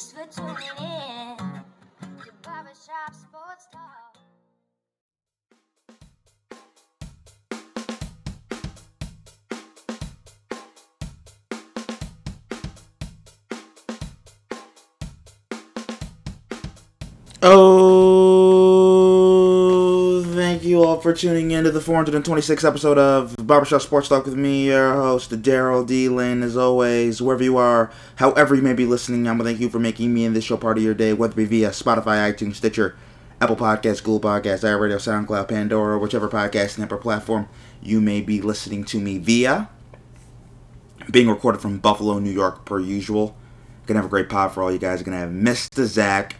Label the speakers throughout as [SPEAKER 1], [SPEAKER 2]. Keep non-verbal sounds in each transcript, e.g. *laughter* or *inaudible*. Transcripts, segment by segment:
[SPEAKER 1] Thanks for tuning in Barbershop Sports Talk.
[SPEAKER 2] Oh, for tuning in to the 426th episode of Barbershop Sports Talk with me, your host, Daryl D. Lane. As always, wherever you are, however you may be listening, I want to thank you for making me and this show part of your day, whether it be via Spotify, iTunes, Stitcher, Apple Podcasts, Google Podcasts, iRadio, SoundCloud, Pandora, whichever podcast network platform you may be listening to me via. Being recorded from Buffalo, New York, per usual. Gonna have a great pod for all you guys. Gonna have Mr. Zach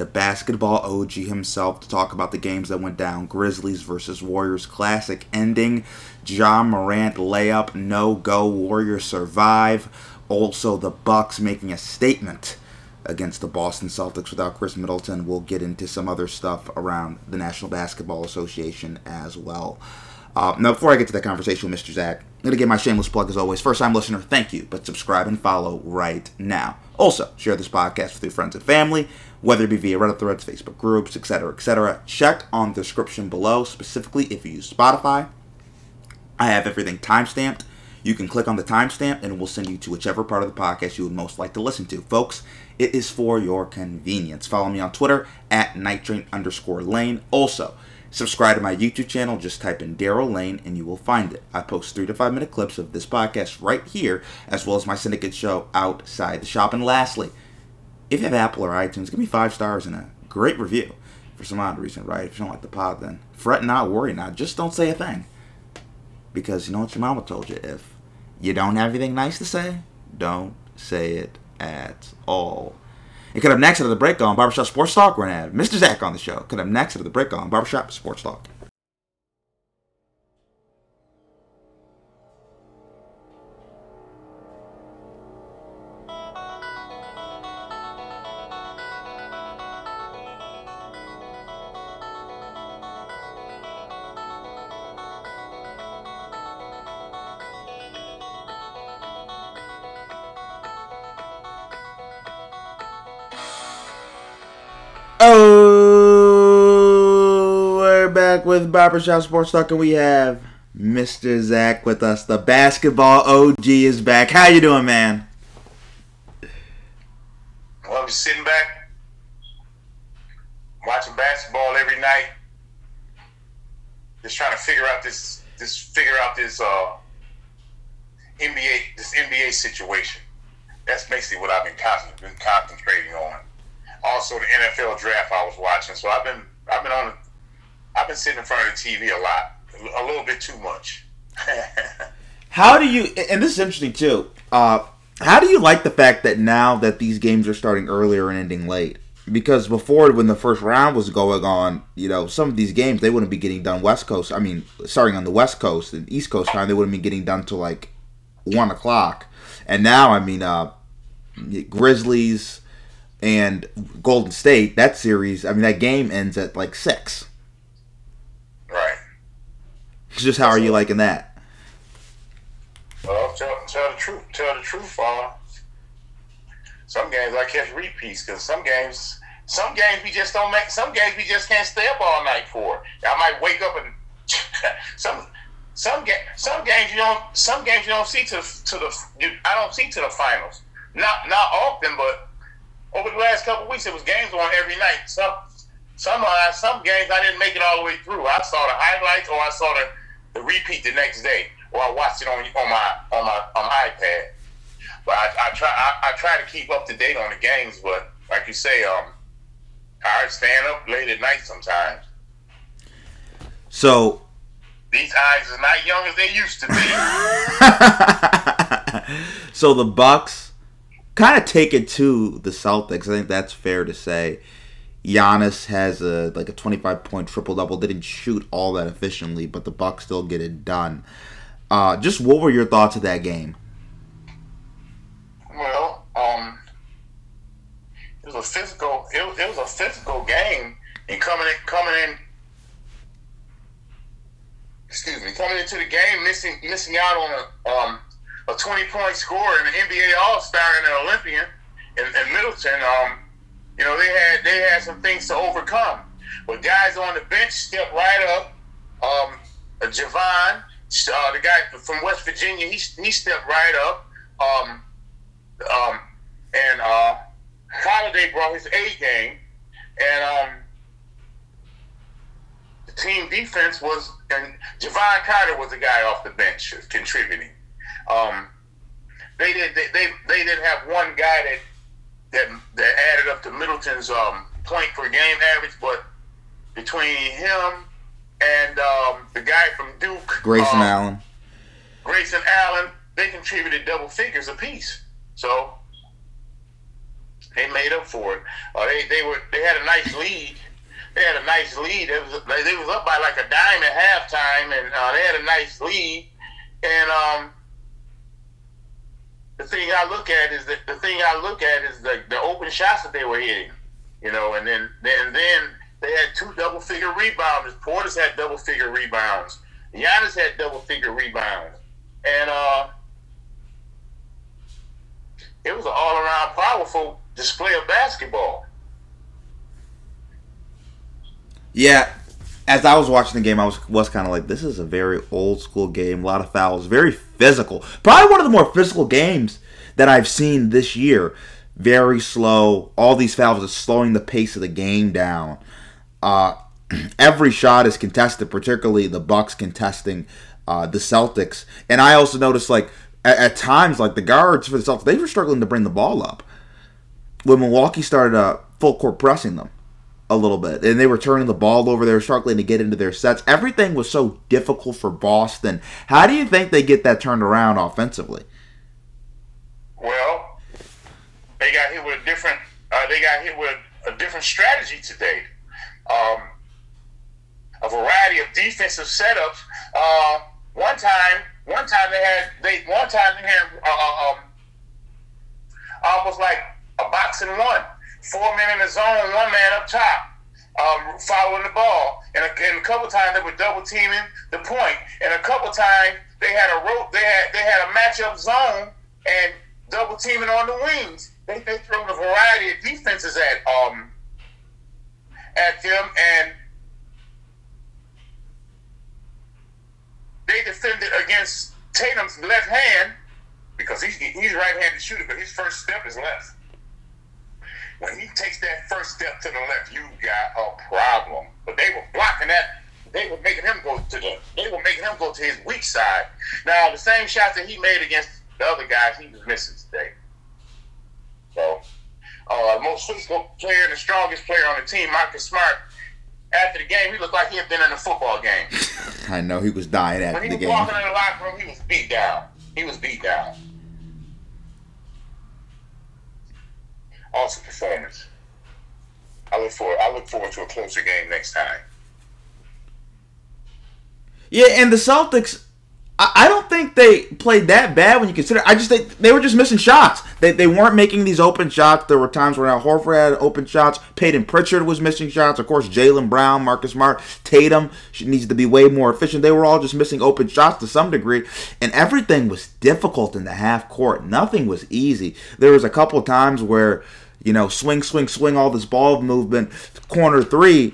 [SPEAKER 2] the basketball OG himself to talk about the games that went down. Grizzlies versus Warriors classic ending. Ja Morant layup no go. Warriors survive. Also the Bucks making a statement against the Boston Celtics without Khris Middleton. We'll get into some other stuff around the National Basketball Association as well. Uh, now, before I get to that conversation with Mr. Zach, I'm going to give my shameless plug as always. First time listener, thank you, but subscribe and follow right now. Also, share this podcast with your friends and family, whether it be via Reddit threads, Facebook groups, etc., etc. Check on the description below, specifically if you use Spotify. I have everything timestamped. You can click on the timestamp and it will send you to whichever part of the podcast you would most like to listen to. Folks, it is for your convenience. Follow me on Twitter at nightrain underscore lane. Also, subscribe to my YouTube channel. Just type in Daryl Lane and you will find it. I post three to five minute clips of this podcast right here, as well as my syndicate show outside the shop. And lastly, if you have Apple or iTunes, give me five stars and a great review. For some odd reason, right? If you don't like the pod, then fret not, worry not. Just don't say a thing. Because you know what your mama told you. If you don't have anything nice to say, don't say it at all. And cut up next to the break on Barbershop Sports Talk, we're going to have Mr. Zach on the show. Cut up next to the break on Barbershop Sports Talk. Oh, we're back with Barbershop Sports Talk, and we have Mr. Zach with us. The basketball OG is back. How you doing, man?
[SPEAKER 3] Well, I'm just sitting back, watching basketball every night, just trying to figure out this, this figure out this uh, NBA, this NBA situation. That's basically what I've been concentrating on. Also, the NFL draft I was watching. So I've been, I've been on, I've been sitting in front of the TV a lot, a little bit too much. *laughs*
[SPEAKER 2] How do you? And this is interesting too. Uh, how do you like the fact that now that these games are starting earlier and ending late? Because before, when the first round was going on, you know, some of these games they wouldn't be getting done West Coast. I mean, starting on the West Coast and East Coast time, they wouldn't be getting done till like one o'clock. And now, I mean, uh, Grizzlies and Golden State, that series, I mean, that game ends at like six.
[SPEAKER 3] right.
[SPEAKER 2] Just how are you liking that?
[SPEAKER 3] Well, tell, tell the truth. Tell the truth, uh, some games I catch repeats because some games, some games we just don't make. Some games we just can't stay up all night for. I might wake up and *laughs* some some ga- some games you don't some games you don't see to to the you, I don't see to the finals. Not not often, but over the last couple of weeks it was games on every night. Some some uh, some games I didn't make it all the way through. I saw the highlights or I saw the, the repeat the next day, or I watched it on on my on my on my iPad. But I, I try I, I try to keep up to date on the games. But like you say, um, I stand up late at night sometimes.
[SPEAKER 2] So
[SPEAKER 3] These eyes is not young as they used to be. *laughs*
[SPEAKER 2] so the Bucks kind of take it to the Celtics. I think that's fair to say. Giannis has a like a 25 point triple double. Didn't shoot all that efficiently, but the Bucks still get it done. Uh, just what were your thoughts of that game?
[SPEAKER 3] well, um, it was a physical. It, was- it was a physical game, and coming in, coming in. Excuse me, coming into the game, missing missing out on a um, a twenty point scorer and an NBA All Star and an Olympian, in, in Middleton, um, you know, they had they had some things to overcome. But guys on the bench stepped right up. Um, uh, Jevon, uh, the guy from West Virginia, he he stepped right up. Um, um, and uh, Holiday brought his A game, and um, the team defense was and Jevon Carter was the guy off the bench contributing. Um, they did they, they they didn't have one guy that that that added up to Middleton's um, point per game average, but between him and um, the guy from Duke,
[SPEAKER 2] Grayson
[SPEAKER 3] um,
[SPEAKER 2] Allen.
[SPEAKER 3] Grayson Allen, they contributed double figures apiece. So they made up for it. Uh, they they were they had a nice lead. They had a nice lead. It was they was up by like a dime at halftime, and uh, they had a nice lead. And um, the thing I look at is that the thing I look at is the, the open shots that they were hitting. You know, and then then then they had two double figure rebounds. Portis had double figure rebounds. Giannis had double figure rebounds, and uh, it was an all around powerful display of basketball.
[SPEAKER 2] Yeah, as I was watching the game, I was was kind of like, this is a very old school game. A lot of fouls, very physical. Probably one of the more physical games that I've seen this year. Very slow. All these fouls are slowing the pace of the game down. Uh, *clears throat* every shot is contested, particularly the Bucks contesting uh, the Celtics. And I also noticed, like at, at, times, like the guards for the Celtics, they were struggling to bring the ball up when Milwaukee started uh, full court pressing them a little bit, and they were turning the ball over. They were struggling to get into their sets. Everything was so difficult for Boston. How do you think they get that turned around offensively?
[SPEAKER 3] Well, they got hit with a different. Uh, they got hit with a different strategy today. Um, a variety of defensive setups. Uh, one time, one time they had they one time they had uh, um, almost like a box and one four men in the zone, one man up top, um, following the ball. And a, and a couple times they were double teaming the point. And a couple times they had a rope, they had they had a matchup zone and double teaming on the wings. They they threw a variety of defenses at um at them and they defended against Tatum's left hand because he's he's right-handed shooter, but his first step is left. When he takes that first step to the left, you got a problem. But they were blocking that. They were making him go to the. They were making him go to his weak side. Now the same shots that he made against the other guys, he was missing today. So, uh, the most physical player and the strongest player on the team, Marcus Smart. After the game, he looked like he had been in a football game. *laughs*
[SPEAKER 2] I know he was dying after the
[SPEAKER 3] when he was
[SPEAKER 2] game.
[SPEAKER 3] walking in the locker room, he was beat down. He was beat down. Awesome performance. I look forward. I look forward to a closer game next time.
[SPEAKER 2] Yeah, and the Celtics, I, don't think they played that bad when you consider. I just they, they were just missing shots. They, they weren't making these open shots. There were times where Al Horford had open shots. Payton Pritchard was missing shots. Of course, Jaylen Brown, Marcus Smart, Tatum needs to be way more efficient. They were all just missing open shots to some degree, and everything was difficult in the half court. Nothing was easy. There was a couple times where you know swing, swing, swing, all this ball movement, corner three,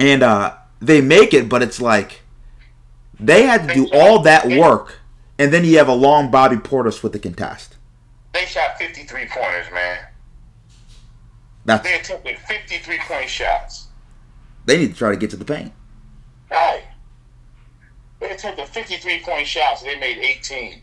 [SPEAKER 2] and uh, they make it, but it's like they had to do all that work, and then you have a long Bobby Portis with the contest.
[SPEAKER 3] They shot 53 pointers, man.
[SPEAKER 2] That's
[SPEAKER 3] They attempted 53 point shots.
[SPEAKER 2] they need to try to get to the paint.
[SPEAKER 3] Right. They attempted 53 point shots. They made 18.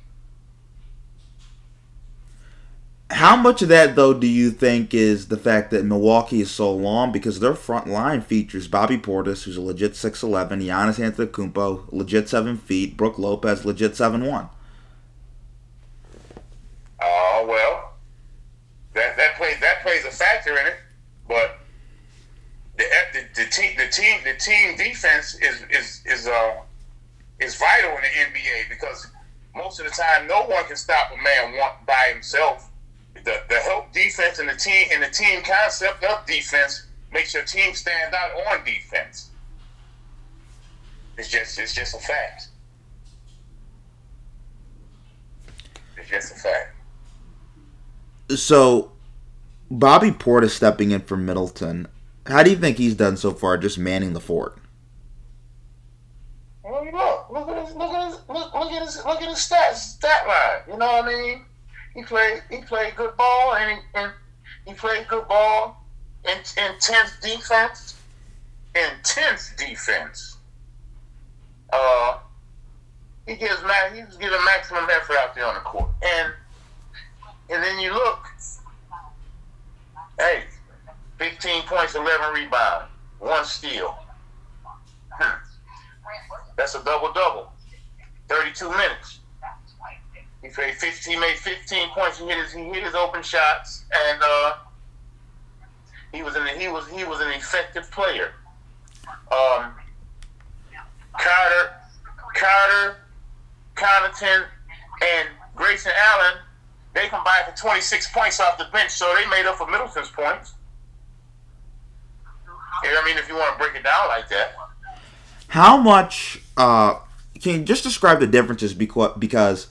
[SPEAKER 2] How much of that though do you think is the fact that Milwaukee is so long because their front line features Bobby Portis, who's a legit 6'11", Giannis Antetokounmpo, legit seven feet, Brook Lopez, legit seven one.
[SPEAKER 3] Oh well, that that plays that plays a factor in it, but the the, the team the team the team defense is is is uh is vital in the NBA because most of the time no one can stop a man one by himself. The the help defense and the team and the team concept of defense makes your team stand out on defense. It's just it's just a fact. It's just a fact.
[SPEAKER 2] So, Bobby Portis stepping in for Middleton. How do you think he's done so far, just manning the fort?
[SPEAKER 3] Well, you look, look at his, look at his, look, look at his, look at his stats, stat line. You know what I mean? He played, he played good ball, and he, and he played good ball, in, intense defense, intense defense. Uh, he gives ma- he's giving maximum effort out there on the court, and and then you look, hey, 15 points, 11 rebounds, one steal. Hmm. That's a double double. 32 minutes. He played 15, he made 15 points. He hit his, he hit his open shots, and uh, he was an he was he was an effective player. Um, Carter, Carter, Connaughton, and Grayson Allen, they combined for 26 points off the bench, so they made up for Middleton's points. I mean, if you want to break it down like that.
[SPEAKER 2] How much uh, can you just describe the differences because because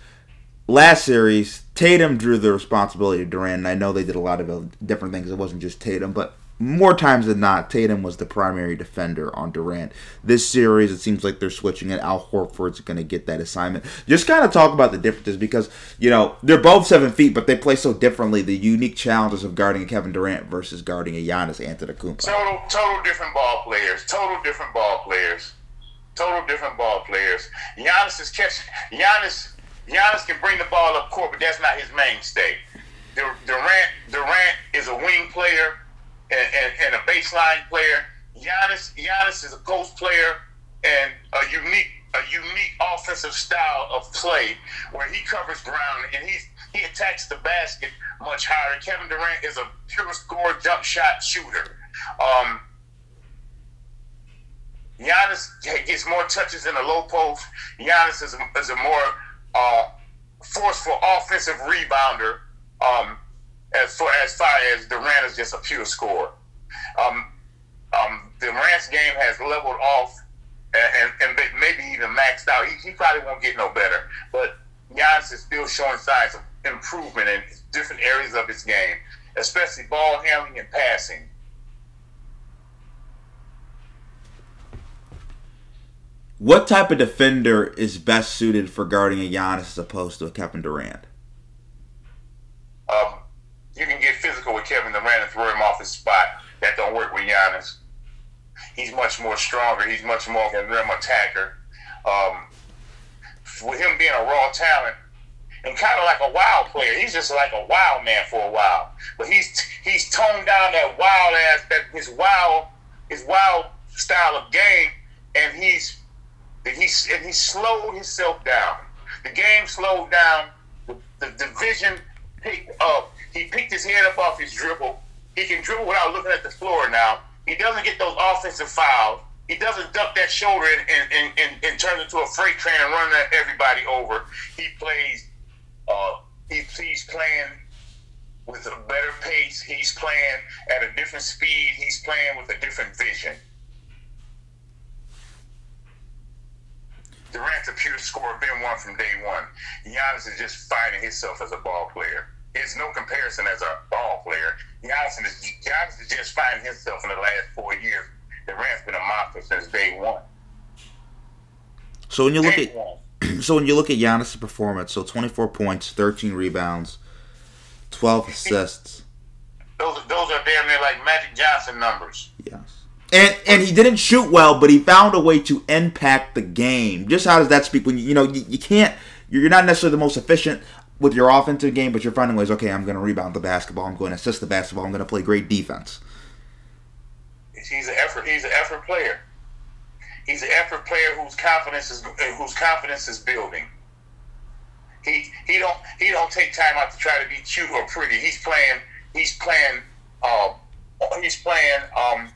[SPEAKER 2] last series Tatum drew the responsibility of Durant, and I know they did a lot of different things. It wasn't just Tatum, but more times than not, Tatum was the primary defender on Durant. This series, it seems like they're switching it. Al Horford's going to get that assignment. Just kind of talk about the differences because, you know, they're both seven feet, but they play so differently. The unique challenges of guarding a Kevin Durant versus guarding a Giannis Antetokounmpo.
[SPEAKER 3] Total, total different ball players. Total different ball players. Total different ball players. Giannis is catching. Giannis, Giannis can bring the ball up court, but that's not his mainstay. Durant, Durant is a wing player and, and, and a baseline player. Giannis, Giannis is a post player and a unique a unique offensive style of play where he covers ground and he he attacks the basket much higher. Kevin Durant is a pure score jump shot shooter. Um, Giannis gets more touches in the low post. Giannis is a, is a more uh, forceful offensive rebounder. Um, as far as far as Durant is just a pure scorer. Um, um, Durant's game has leveled off and, and, and maybe even maxed out. He, he, probably won't get no better, but Giannis is still showing signs of improvement in different areas of his game, especially ball handling and passing.
[SPEAKER 2] What type of defender is best suited for guarding a Giannis as opposed to a Kevin Durant?
[SPEAKER 3] Um, you can get physical with Kevin Durant and throw him off his spot. That don't work with Giannis. He's much more stronger. He's much more of a rim attacker. Um, with him being a raw talent and kind of like a wild player, he's just like a wild man for a while. But he's he's toned down that wild ass, that his wild his wild style of game, and he's he's and he slowed himself down. The game slowed down. The, the division picked up he picked his head up off his dribble. He can dribble without looking at the floor now. He doesn't get those offensive fouls. He doesn't duck that shoulder and, and, and, and turn into a freight train and run everybody over. He plays, uh, he, he's playing with a better pace. He's playing at a different speed. He's playing with a different vision. Durant's a pure scorer, been one from day one. Giannis is just finding himself as a ball player it's no comparison as a ball player. Giannis is, Giannis is just finding himself in the last four years. Durant's been a monster since day one.
[SPEAKER 2] So when you look day at one. *clears throat* so when you look at Giannis' performance, so 24 points, 13 rebounds, 12 assists.
[SPEAKER 3] Those those are damn near like Magic Johnson numbers.
[SPEAKER 2] Yes. And and he didn't shoot well, but he found a way to impact the game. Just how does that speak when you you know you, you can't you're not necessarily the most efficient with your offensive game, but you're finding ways. Okay, I'm going to rebound the basketball. I'm going to assist the basketball. I'm going to play great defense.
[SPEAKER 3] He's an effort. He's an effort player. He's an effort player whose confidence is whose confidence is building. He he don't he don't take time out to try to be cute or pretty. He's playing. He's playing. Uh, he's playing um,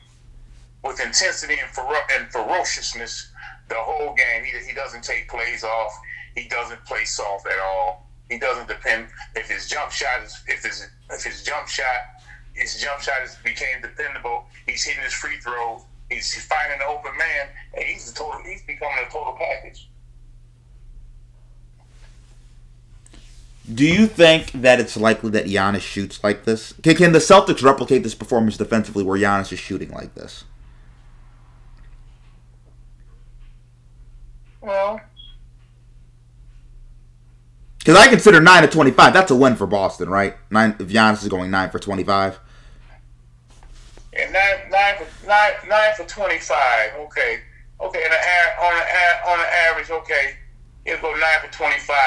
[SPEAKER 3] with intensity and, fero- and ferociousness the whole game. He, he doesn't take plays off. He doesn't play soft at all. He doesn't depend if his jump shot is if his if his jump shot his jump shot is became dependable. He's hitting his free throws. He's finding an open man, and he's total. He's becoming a total package.
[SPEAKER 2] Do you think that it's likely that Giannis shoots like this? Can, can the Celtics replicate this performance defensively where Giannis is shooting like this?
[SPEAKER 3] Well,
[SPEAKER 2] Because I consider nine to twenty-five. That's a win for Boston, right? Nine. If Giannis is going nine for twenty-five.
[SPEAKER 3] yeah, nine, nine, for, nine, nine for 25. Okay. Okay. And a, on, a, on an average, okay, he'll go 9 for 25.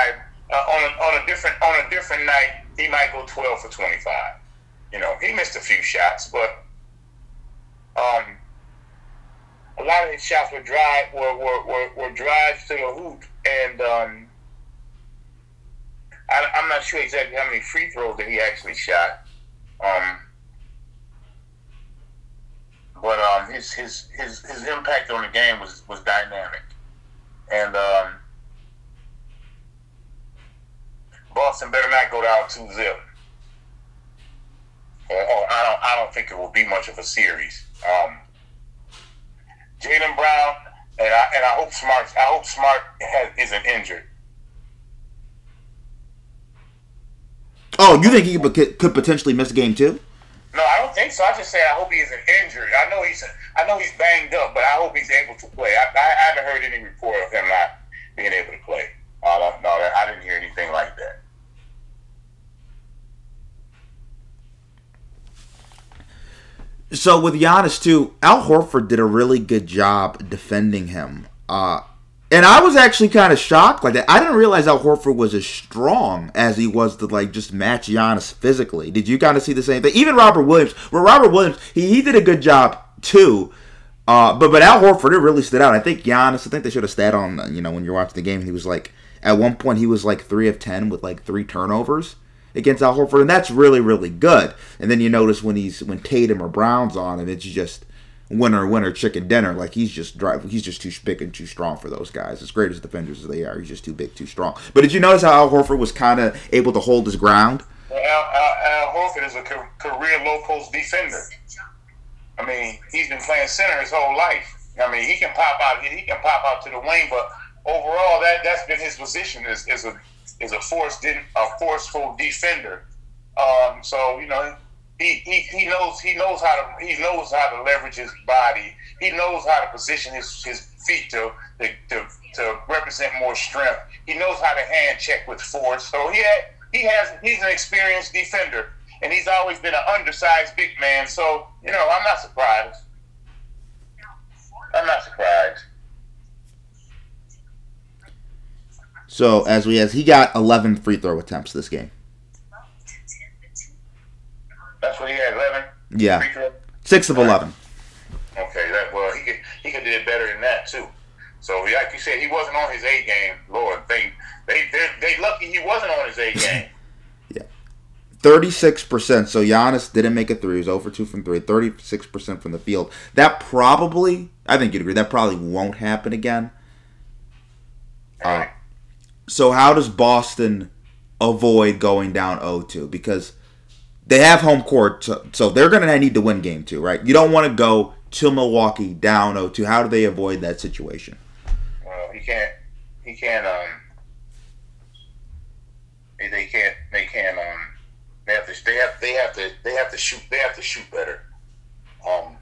[SPEAKER 3] Uh, on, a, on a different on a different night, he might go 12 for 25. You know, he missed a few shots, but um, a lot of his shots were drive were were, were, were drives to the hoop, and um, I, I'm not sure exactly how many free throws that he actually shot. Um, but um, his, his his his impact on the game was was dynamic, and um, Boston better not go down two zip. Or, or I don't I don't think it will be much of a series. Um, Jaylen Brown and I and I hope Smart I hope Smart has, isn't injured.
[SPEAKER 2] Oh, you think he could, could potentially miss a game two?
[SPEAKER 3] No, I don't think so. I just say I hope he isn't injured. I know he's I know he's banged up, but I hope he's able to play. I, I haven't heard any report of him not being able to play. Uh, no, I didn't hear anything like that.
[SPEAKER 2] So with Giannis too, Al Horford did a really good job defending him. Uh, and I was actually kind of shocked like that. I didn't realize Al Horford was as strong as he was to like just match Giannis physically. Did you kind of see the same thing? Even Robert Williams, well, Robert Williams, he, he did a good job too. Uh, but but Al Horford, it really stood out. I think Giannis, I think they should have stat on you know when you're watching the game. He was like at one point he was like three of ten with like three turnovers against Al Horford, and that's really really good. And then you notice when he's when Tatum or Brown's on him, it's just winner winner chicken dinner. Like he's just drive, he's just too big and too strong for those guys. As great as defenders as they are, he's just too big, too strong. But did you notice how Al Horford was kind of able to hold his ground?
[SPEAKER 3] Al, Al, Al Horford is a career low post defender. I mean, he's been playing center his whole life. I mean, he can pop out. He can pop out to the wing, but overall, that that's been his position is, is a is a forced a forceful defender. Um, so you know, he, he, he knows he knows how to he knows how to leverage his body. He knows how to position his, his feet to, to to to represent more strength. He knows how to hand check with force. So he had, he has he's an experienced defender, and he's always been an undersized big man. So you know, I'm not surprised. I'm not surprised.
[SPEAKER 2] So as we as he got 11 free throw attempts this game.
[SPEAKER 3] That's what he had, eleven.
[SPEAKER 2] Yeah,
[SPEAKER 3] Free
[SPEAKER 2] six of 11.
[SPEAKER 3] Okay, that well, he could he could did better than that too. So like you said, he wasn't on his A game. Lord, they they they they lucky he wasn't on his A game. *laughs* yeah.
[SPEAKER 2] 36%. So Giannis didn't make a three. He was over 2 from 3. 36% from the field. That probably, I think you'd agree, that probably won't happen again. Uh, so how does Boston avoid going down 0-2? Because they have home court, so, they're going to need to win game two, right? You don't want to go to Milwaukee down 0-2. How do they avoid that situation?
[SPEAKER 3] Well, he can't he can't um they, can't they can't um they have to they have they have to they have to shoot they have to shoot better. Um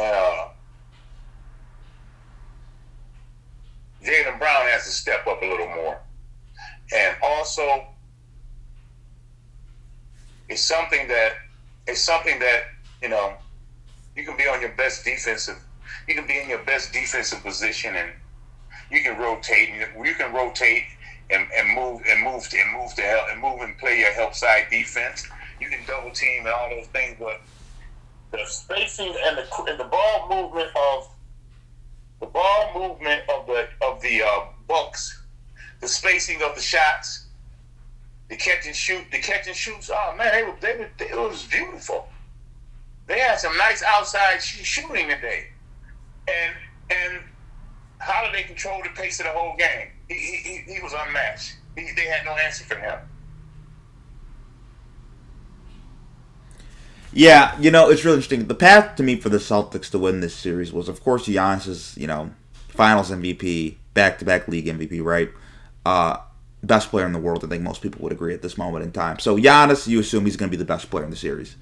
[SPEAKER 3] uh Jaylen Brown has to step up a little more. And also it's something that it's something that, you know, you can be on your best defensive you can be in your best defensive position and you can rotate and you can rotate and, and move and move and move to help and move and play your help side defense. You can double team and all those things, but the spacing and the and the ball movement of the ball movement of the of the uh, Bucks, the spacing of the shots, the catch and shoot, the catch and shoots. Oh man, they were they were it was beautiful. They had some nice outside sh- shooting today, and and how did they control the pace of the whole game? He, he, he was unmatched. He, they had no answer for him.
[SPEAKER 2] Yeah, you know, it's really interesting. The path to me for the Celtics to win this series was, of course, Giannis's, you know, finals MVP, back to back league MVP, right? Uh, best player in the world. I think most people would agree at this moment in time. So Giannis, you assume he's going to be the best player in the series.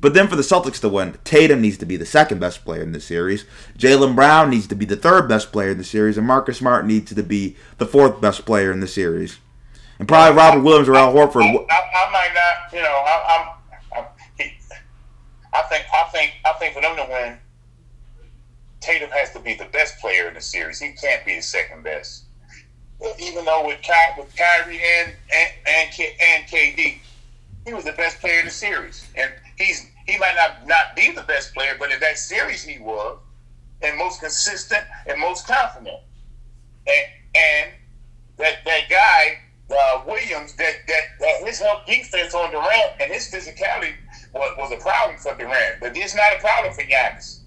[SPEAKER 2] But then for the Celtics to win, Tatum needs to be the second best player in the series. Jaylen Brown needs to be the third best player in the series, and Marcus Smart needs to be the fourth best player in the series. And probably Robert Williams or Al Horford.
[SPEAKER 3] I, I, I might not, you know, I, I'm, I think, I think, I think for them to win, Tatum has to be the best player in the series. He can't be the second best. Even though with Ky, with Kyrie and and and, K, and KD, he was the best player in the series, and he's he might not not be the best player, but in that series he was, and most consistent and most confident. And and that that guy uh, Williams, that, that that his help defense on Durant and his physicality was, was a problem for Durant, but it's not a problem for Giannis.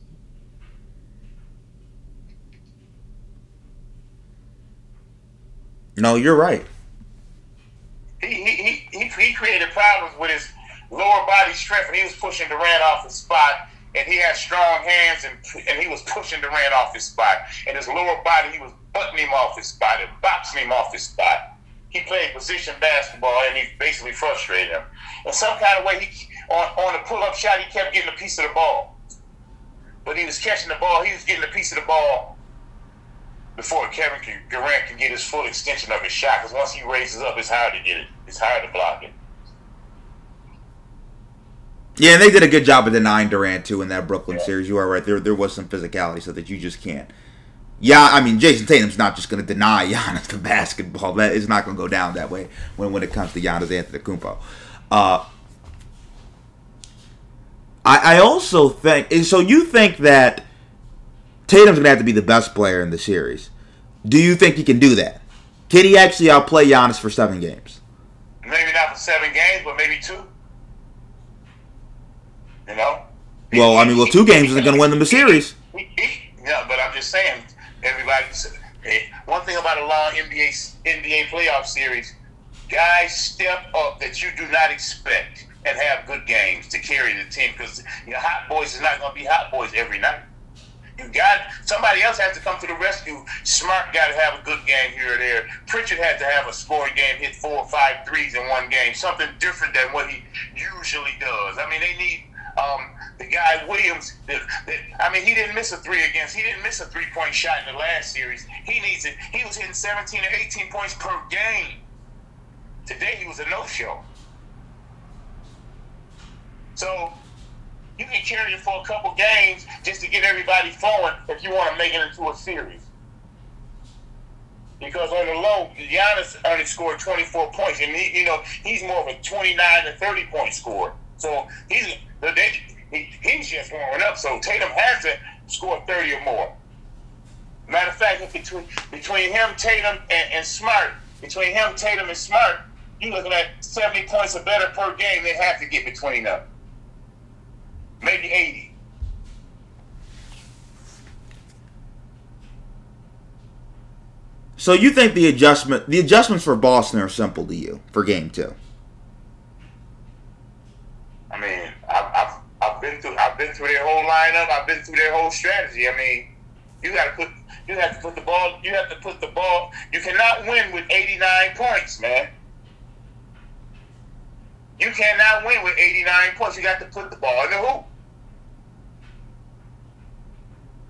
[SPEAKER 2] No, you're right.
[SPEAKER 3] He, he, he, he created problems with his lower body strength, and he was pushing Durant off his spot. And he had strong hands, and and he was pushing Durant off his spot. And his lower body, he was buttoning him off his spot and boxing him off his spot. He played position basketball, and he basically frustrated him. In some kind of way, he on on the pull up shot, he kept getting a piece of the ball. But he was catching the ball. He was getting a piece of the ball before Kevin Durant can get his full extension of his shot. Because once he raises up, it's hard to get it. It's hard to block it.
[SPEAKER 2] Yeah, and they did a good job of denying Durant too in that Brooklyn yeah. series. You are right. There there was some physicality so that you just can't. Yeah, I mean Jayson Tatum's not just going to deny *laughs* Giannis the basketball. That is not going to go down that way when when it comes to Giannis Antetokounmpo. Uh, I I also think and so. You think that Tatum's going to have to be the best player in the series. Do you think he can do that? Can he actually outplay Giannis for seven games?
[SPEAKER 3] Maybe not for seven games, but maybe two. You know?
[SPEAKER 2] Well, I mean, well, two games isn't going to win them the series.
[SPEAKER 3] Yeah, but I'm just saying, everybody. Eh, one thing about a long NBA NBA playoff series, guys step up that you do not expect and have good games to carry the team because your hot boys is not going to be hot boys every night. You got somebody else has to come to the rescue. Smart got to have a good game here or there. Pritchard had to have a scoring game, hit four or five threes in one game, something different than what he usually does. I mean, they need um, the guy Williams. The, the, I mean, he didn't miss a three against. He didn't miss a three point shot in the last series. He needs it. He was hitting 17 or 18 points per game. Today he was a no show. So you can carry it for a couple games just to get everybody flowing if you want to make it into a series. Because on the low, Giannis only scored 24 points, and he, you know he's more of a 29 to 30 point scorer. So he's they, he, he's just warming up. So Tatum has to score 30 or more. Matter of fact, between between him, Tatum, and, and Smart, between him, Tatum, and Smart, you're looking at 70 points or better per game. They have to get between them maybe 80.
[SPEAKER 2] So you think the adjustment, the adjustments for Boston are simple to you for Game Two?
[SPEAKER 3] I mean, I've, I've, I've been through I've been through their whole lineup. I've been through their whole strategy. I mean, you got to put you have to put the ball. You have to put the ball. You cannot win with 89 points, man. You cannot win with 89 points. You got to put the ball in the hoop.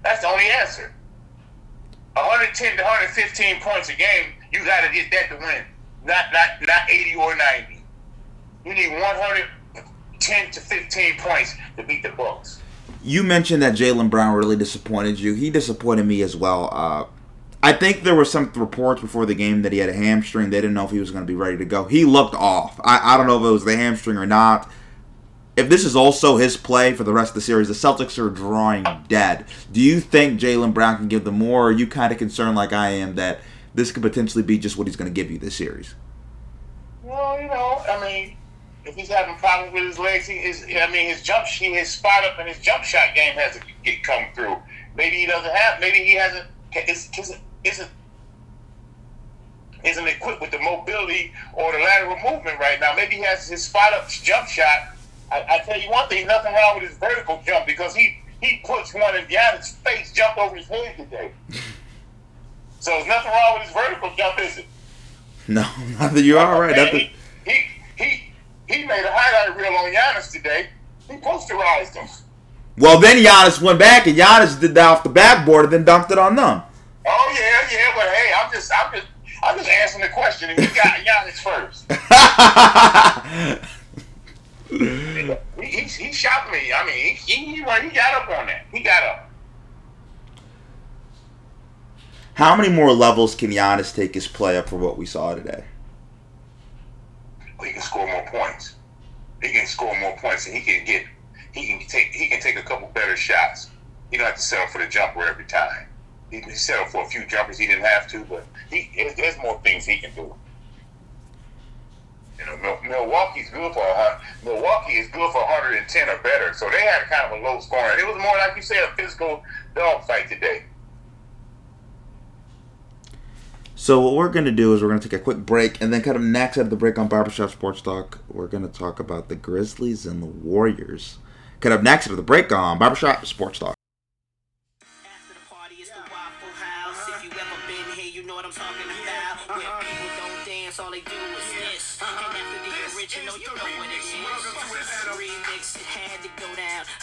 [SPEAKER 3] That's the only answer. 110 to 115 points a game, you got to get that to win. Not not not 80 or 90. You need 110 to 15 points to beat the Bucks.
[SPEAKER 2] You mentioned that Jaylen Brown really disappointed you. He disappointed me as well. Uh, I think there were some reports before the game that he had a hamstring. They didn't know if he was going to be ready to go. He looked off. I, I don't know if it was the hamstring or not if this is also his play for the rest of the series, the Celtics are drawing dead. Do you think Jaylen Brown can give them more, or are you kind of concerned, like I am, that this could potentially be just what he's going to give you this series?
[SPEAKER 3] Well, you know, I mean, if he's having problems with his legs, he is. I mean, his jump, his spot up and his jump shot game has to get come through. Maybe he doesn't have. Maybe he hasn't. Isn't isn't isn't equipped with the mobility or the lateral movement right now. Maybe he has his spot up jump shot I, I tell you one thing, nothing wrong with his vertical jump because he he puts one in Giannis' face, jumped over his head today. so there's nothing wrong with his vertical jump, is it?
[SPEAKER 2] No, *laughs* nothing. You are right. Nothing.
[SPEAKER 3] he, he he he made a highlight reel on Giannis today. He posterized him.
[SPEAKER 2] Well, then Giannis went back and Giannis did that off the backboard and then dunked it on them.
[SPEAKER 3] Oh yeah, yeah, but hey, I'm just I'm just I'm just answering the question. And you got *laughs* Giannis first. *laughs* He, he, he shot me. I mean, he, he, he, he got up on that. He got up.
[SPEAKER 2] How many more levels can Giannis take his play up for what we saw today?
[SPEAKER 3] He can score more points. He can score more points, and he can get he can take he can take a couple better shots. He don't have to settle for the jumper every time. He can settle for a few jumpers he didn't have to, but he there's more things he can do. You know, Mil- Milwaukee's good for a Milwaukee is good for 110 or better. So they had kind of a low scoring. It was more like you said, a physical dogfight today.
[SPEAKER 2] So what we're gonna do is we're gonna take a quick break, and then kind of next at the break on Barbershop Sports Talk, we're gonna talk about the Grizzlies and the Warriors. Kind of next at the break on Barbershop Sports Talk.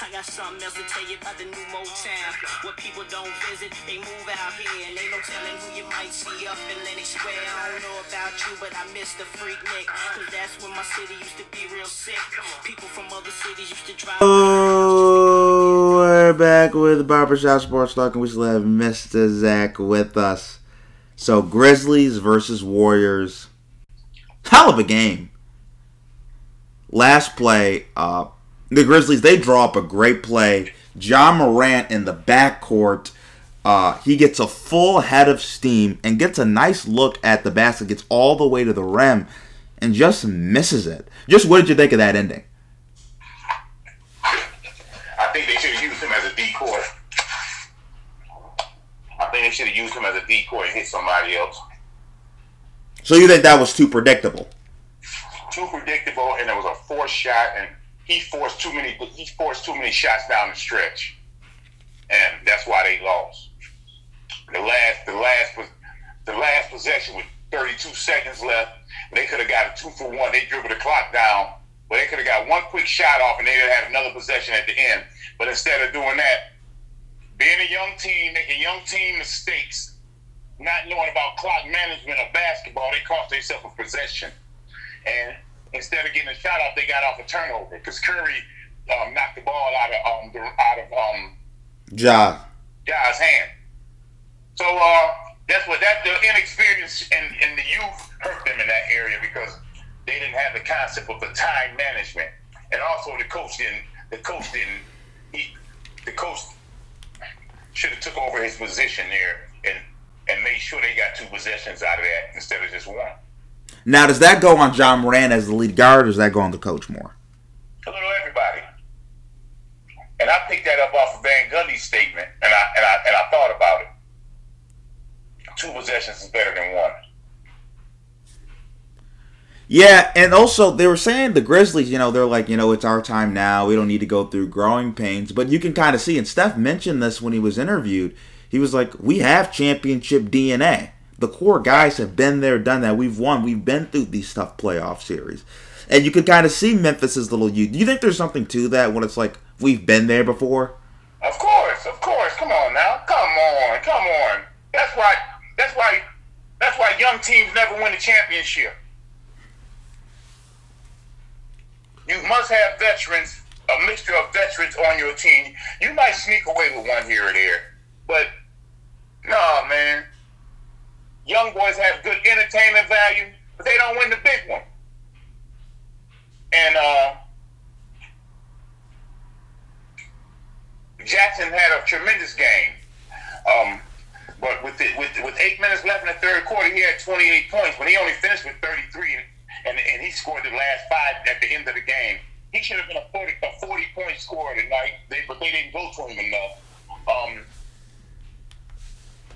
[SPEAKER 4] I got something else to tell you about the new Motown. Where people don't visit, they move out here. And ain't no telling who you might see up in Lenox Square. I don't know about you, but I miss the freak Nick. Cause that's when my city used to be real sick. People from other cities used to drive.
[SPEAKER 2] Oh, we're back with Barbershop Sports Talk, and we still have Mr. Zach with us. So Grizzlies versus Warriors, hell of a game. Last play, uh, the Grizzlies they draw up a great play. Ja Morant in the backcourt, uh, he gets a full head of steam and gets a nice look at the basket, gets all the way to the rim, and just misses it. Just what did you think of that ending?
[SPEAKER 3] I think they should have used him as a decoy. I think they should have used him as a decoy and hit somebody else.
[SPEAKER 2] So you think that was too predictable?
[SPEAKER 3] Too predictable, and it was a forced shot, and he forced too many. He forced too many shots down the stretch, and that's why they lost. The last, the last was the last possession with 32 seconds left. They could have got a two for one. They dribbled the clock down, but they could have got one quick shot off, and they had another possession at the end. But instead of doing that, being a young team, making young team mistakes, not knowing about clock management of basketball, they cost themselves a possession. And instead of getting a shot off, they got off a turnover because Curry um, knocked the ball out of um, the, out of um,
[SPEAKER 2] Ja.
[SPEAKER 3] Ja's hand. So uh, that's what that the inexperience and, and the youth hurt them in that area because they didn't have the concept of the time management, and also the coach didn't. The coach didn't. He, the coach should have took over his position there and and made sure they got two possessions out of that instead of just one.
[SPEAKER 2] Now, does that go on Ja Morant as the lead guard, or does that go on the coach more?
[SPEAKER 3] A little everybody. And I picked that up off of Van Gundy's statement, and I and I and I thought about it. Two possessions is better than one.
[SPEAKER 2] Yeah, and also they were saying the Grizzlies, you know, they're like, you know, it's our time now. We don't need to go through growing pains. But you can kind of see, and Steph mentioned this when he was interviewed. He was like, we have championship DNA. The core guys have been there, done that. We've won. We've been through these tough playoff series. And you can kind of see Memphis's little youth. Do you think there's something to that when it's like, we've been there before?
[SPEAKER 3] Of course, of course. Come on now. Come on, come on. That's why that's why that's why young teams never win the championship. You must have veterans, a mixture of veterans on your team. You might sneak away with one here or there. But no, man. Young boys have good entertainment value, but they don't win the big one. And uh Jackson had a tremendous game. Um, but with the, with with eight minutes left in the third quarter, he had 28 points, but he only finished with 33, and, and he scored the last five at the end of the game. He should have been a 40, a 40 point scorer tonight, they, but they didn't go to him enough. Um,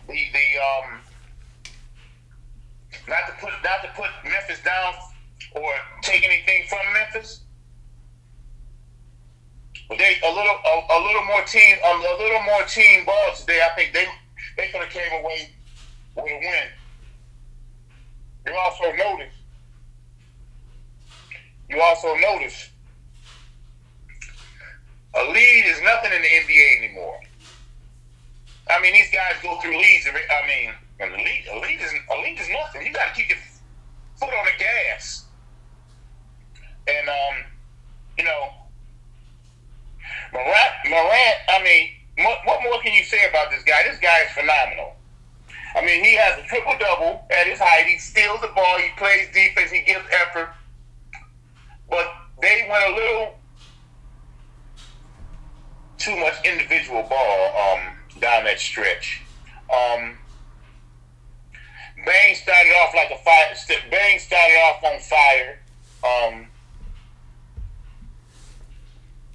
[SPEAKER 3] the the um, not to put not to put Memphis down or take anything from Memphis, but they a little a, a little more team um, a little more team ball today. I think they they could have came away with a win. you also notice, you also notice, a lead is nothing in the NBA anymore. I mean, these guys go through leads. I mean, and a lead is lead is nothing. You got to keep your foot on the gas. And um, you know, Morant, Morant. I mean, what, what more can you say about this guy? This guy is phenomenal. I mean, he has a triple double at his height. He steals the ball. He plays defense. He gives effort. But they went a little too much individual ball um, down that stretch. Um, Bane started off like a fire. Bane started off on fire. Um,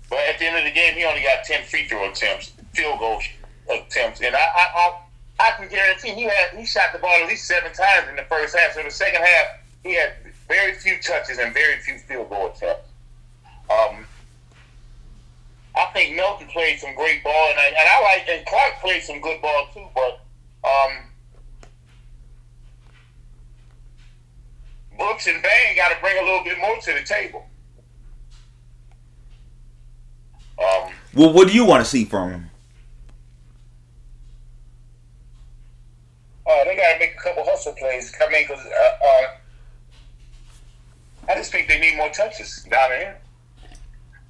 [SPEAKER 3] but at the end of the game, he only got ten free throw attempts, field goal attempts, and I, I, I, I can guarantee he had he shot the ball at least seven times in the first half. So in the second half, he had very few touches and very few field goal attempts. Um, I think Melton played some great ball, and I, and I like and Clark played some good ball too. But um, Brooks and Bane got to bring a little bit more to the table. Um,
[SPEAKER 2] Well, what do you want to see from him?
[SPEAKER 3] uh, they got to make a couple hustle plays. I mean, because uh, uh, I just think they need more touches down there.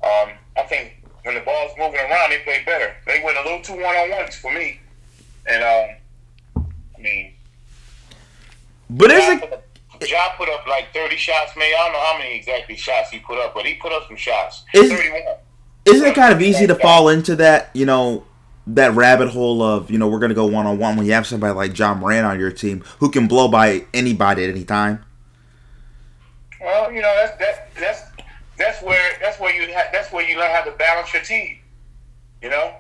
[SPEAKER 3] Um, I think when the ball's moving around, they play better. They went a little too one on ones for me, and um, I mean,
[SPEAKER 2] But is it?
[SPEAKER 3] Ja put up like thirty shots. man. I don't know how many exactly shots he put up, but he put up some shots.
[SPEAKER 2] Is-
[SPEAKER 3] Thirty-one.
[SPEAKER 2] Isn't it kind of easy to fall into that? You know, that rabbit hole of you know we're gonna go one on one when you have somebody like Ja Morant on your team who can blow by anybody at any time.
[SPEAKER 3] Well, you know that's that, that's that's where that's where you ha- that's where you learn how to balance your team. You know,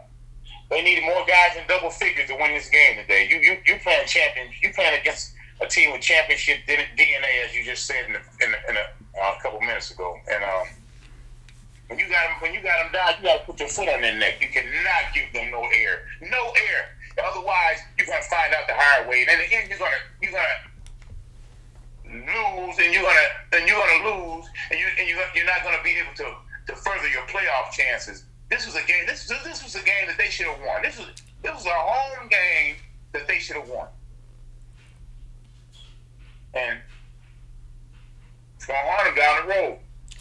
[SPEAKER 3] they need more guys in double figures to win this game today. You you you playing champion. You playing against a team with championship DNA, as you just said in, the, in, the, in a, uh, a couple minutes ago. And um, when you got them when you got them down, you got to put your foot on their neck. You cannot give them no air, no air. Otherwise, you're gonna find out the hard way, and in the end, you're gonna you're gonna lose, and you're gonna and you're gonna lose, and you and you're, you're not gonna be able to to further your playoff chances. This was a game. This this was a game that they should have won. This was this was a home game that they should have won, and gonna down the road.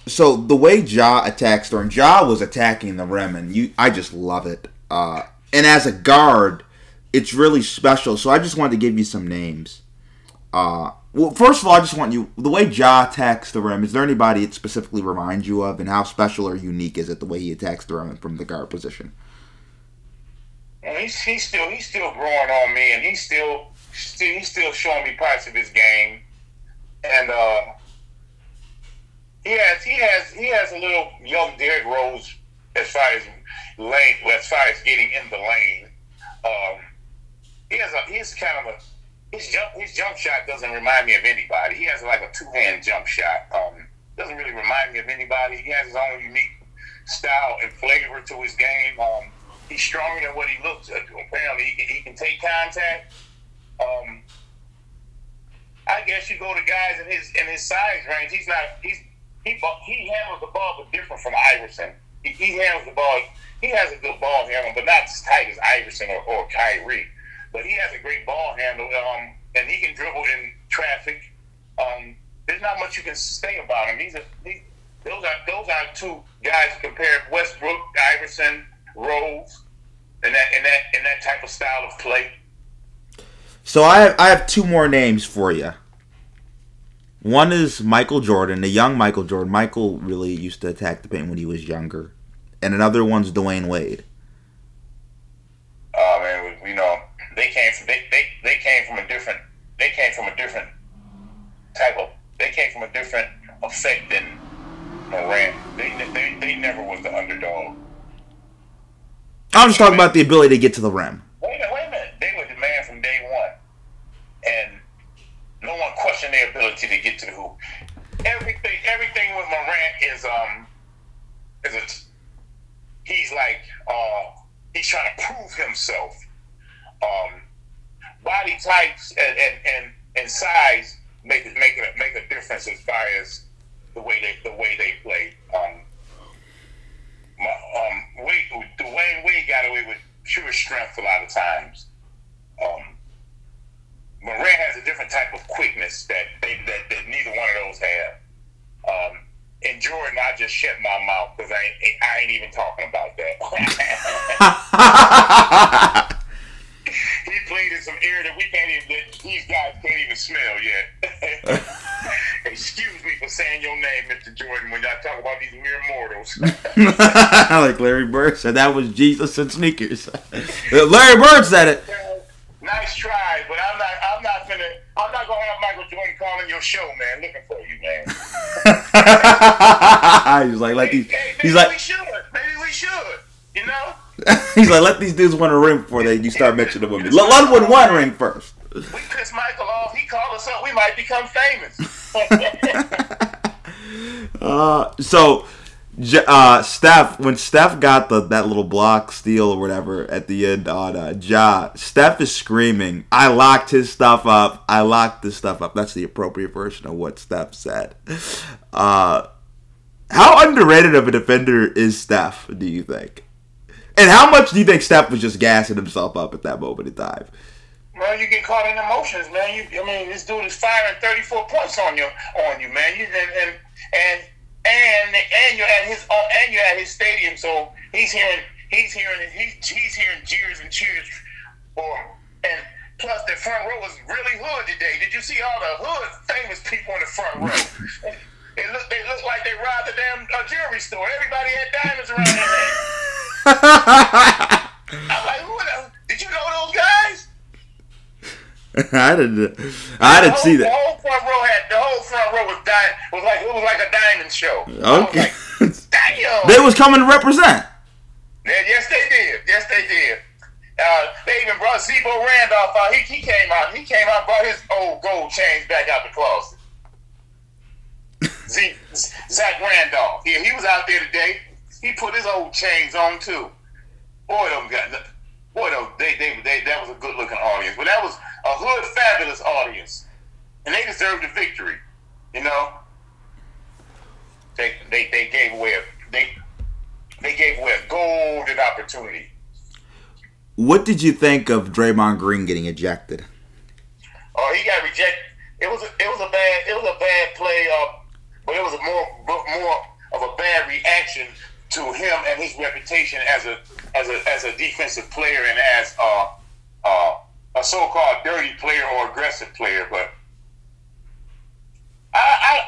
[SPEAKER 2] So the way Ja attacks during Ja was attacking the rim, and you, I just love it. Uh, and as a guard, it's really special. So I just wanted to give you some names. Uh, well, first of all, I just want you the way Ja attacks the rim. Is there anybody it specifically reminds you of, and how special or unique is it the way he attacks the rim from the guard position?
[SPEAKER 3] He's, he's still he's still growing on me, and he's still, still he's still showing me parts of his game, and uh, he has he has he has a little young Derrick Rose as far as lane as far as getting in the lane. Um, he has a he's kind of a his jump his jump shot doesn't remind me of anybody. He has like a two hand jump shot. Um, doesn't really remind me of anybody. He has his own unique style and flavor to his game. Um, he's stronger than what he looks. Apparently, he he can take contact. Um, I guess you go to guys in his in his size range. He's not. He's he he handles the ball, but different from Iverson. He, he handles the ball. He has a good ball handle, but not as tight as Iverson or, or Kyrie. But he has a great ball handle, um, and he can dribble in traffic. Um, there's not much you can say about him. He's a, he, those are those are two guys compared Westbrook, Iverson, Rose, and that and that and that type of style of play.
[SPEAKER 2] So I have, I have two more names for you. One is Michael Jordan, the young Michael Jordan. Michael really used to attack the paint when he was younger, and another one's Dwyane Wade.
[SPEAKER 3] Oh man, we, we know they came from they, they they came from a different they came from a different type of they came from a different effect than Morant. They they, they never was the underdog.
[SPEAKER 2] I'm just talking about the ability to get to the rim.
[SPEAKER 3] Wait a minute, wait a minute. They were the man from day one, and no one questioned their ability to get to the hoop. Everything, everything with Morant is um, is a, he's like uh, he's trying to prove himself. Um, body types and and, and, and size make make it make a difference as far as the way they the way they play. Um, my, um, Wade, Dwyane Wade got away with pure strength a lot of times. Um, Morant has a different type of quickness that they, that, that neither one of those have. Um, and Jordan, I just shut my mouth because I ain't, I ain't even talking about that. *laughs* *laughs* he played in some air that we can't even, that these guys can't even smell yet. *laughs* Excuse me for saying your name, Mr. Jordan, when y'all talk about these mere mortals.
[SPEAKER 2] like Larry Bird said, that was Jesus and sneakers. Larry Bird said it.
[SPEAKER 3] Nice try, but I'm not. I'm not gonna. I'm not gonna have Michael Jordan calling your show, man. Looking for you, man. *laughs*
[SPEAKER 2] he's like, let these.
[SPEAKER 3] Hey, maybe
[SPEAKER 2] He's like,
[SPEAKER 3] we should. Maybe we should. You know, *laughs*
[SPEAKER 2] he's like, let these dudes win a ring before they you start mentioning women. Let, them win ring first.
[SPEAKER 3] we piss Michael off. He called us up. We might become famous. *laughs*
[SPEAKER 2] Uh, so, uh, Steph, when Steph got the that little block steal or whatever at the end on uh, Ja, Steph is screaming, "I locked his stuff up. I locked this stuff up." That's the appropriate version of what Steph said. Uh, how underrated of a defender is Steph? Do you think? And how much do you think Steph was just gassing himself up at that moment in time?
[SPEAKER 3] Well, you get caught in emotions, man. You, I mean, this dude is firing 34 points on you, on you, man. You and and and and, and you're at his uh, and you're at his stadium, so he's hearing he's hearing he's, he's hearing jeers and cheers for and plus the front row was really hood today. Did you see all the hood famous people in the front row? *laughs* It looked they looked like they robbed a damn uh, jewelry store. Everybody had diamonds around their neck. *laughs* I'm like, who the, did you know those guys? *laughs*
[SPEAKER 2] I didn't. I didn't see that.
[SPEAKER 3] The whole front row had the whole front row was di- was like it was like a diamond show. Was
[SPEAKER 2] Okay.
[SPEAKER 3] like, Damn.
[SPEAKER 2] they was coming to represent.
[SPEAKER 3] Yeah, yes, they did. Yes, they did. Uh, they even brought Z-Bo Randolph out. He, he came out. He came out, brought his old gold chains back out the closet. *laughs* Z, Zach Randolph. Yeah, he was out there today. He put his old chains on too. Boy, them got boy, them, they, they, they, that was a good looking audience. But that was a hood fabulous audience, and they deserved the victory. You know, they they, they gave away a they they gave away a golden opportunity.
[SPEAKER 2] What did you think of Draymond Green getting ejected?
[SPEAKER 3] Oh, he got rejected. It was a, it was a bad it was a bad play, uh, but it was a more more of a bad reaction to him and his reputation as a as a as a defensive player and as uh, uh, a so-called dirty player or aggressive player. But I, I,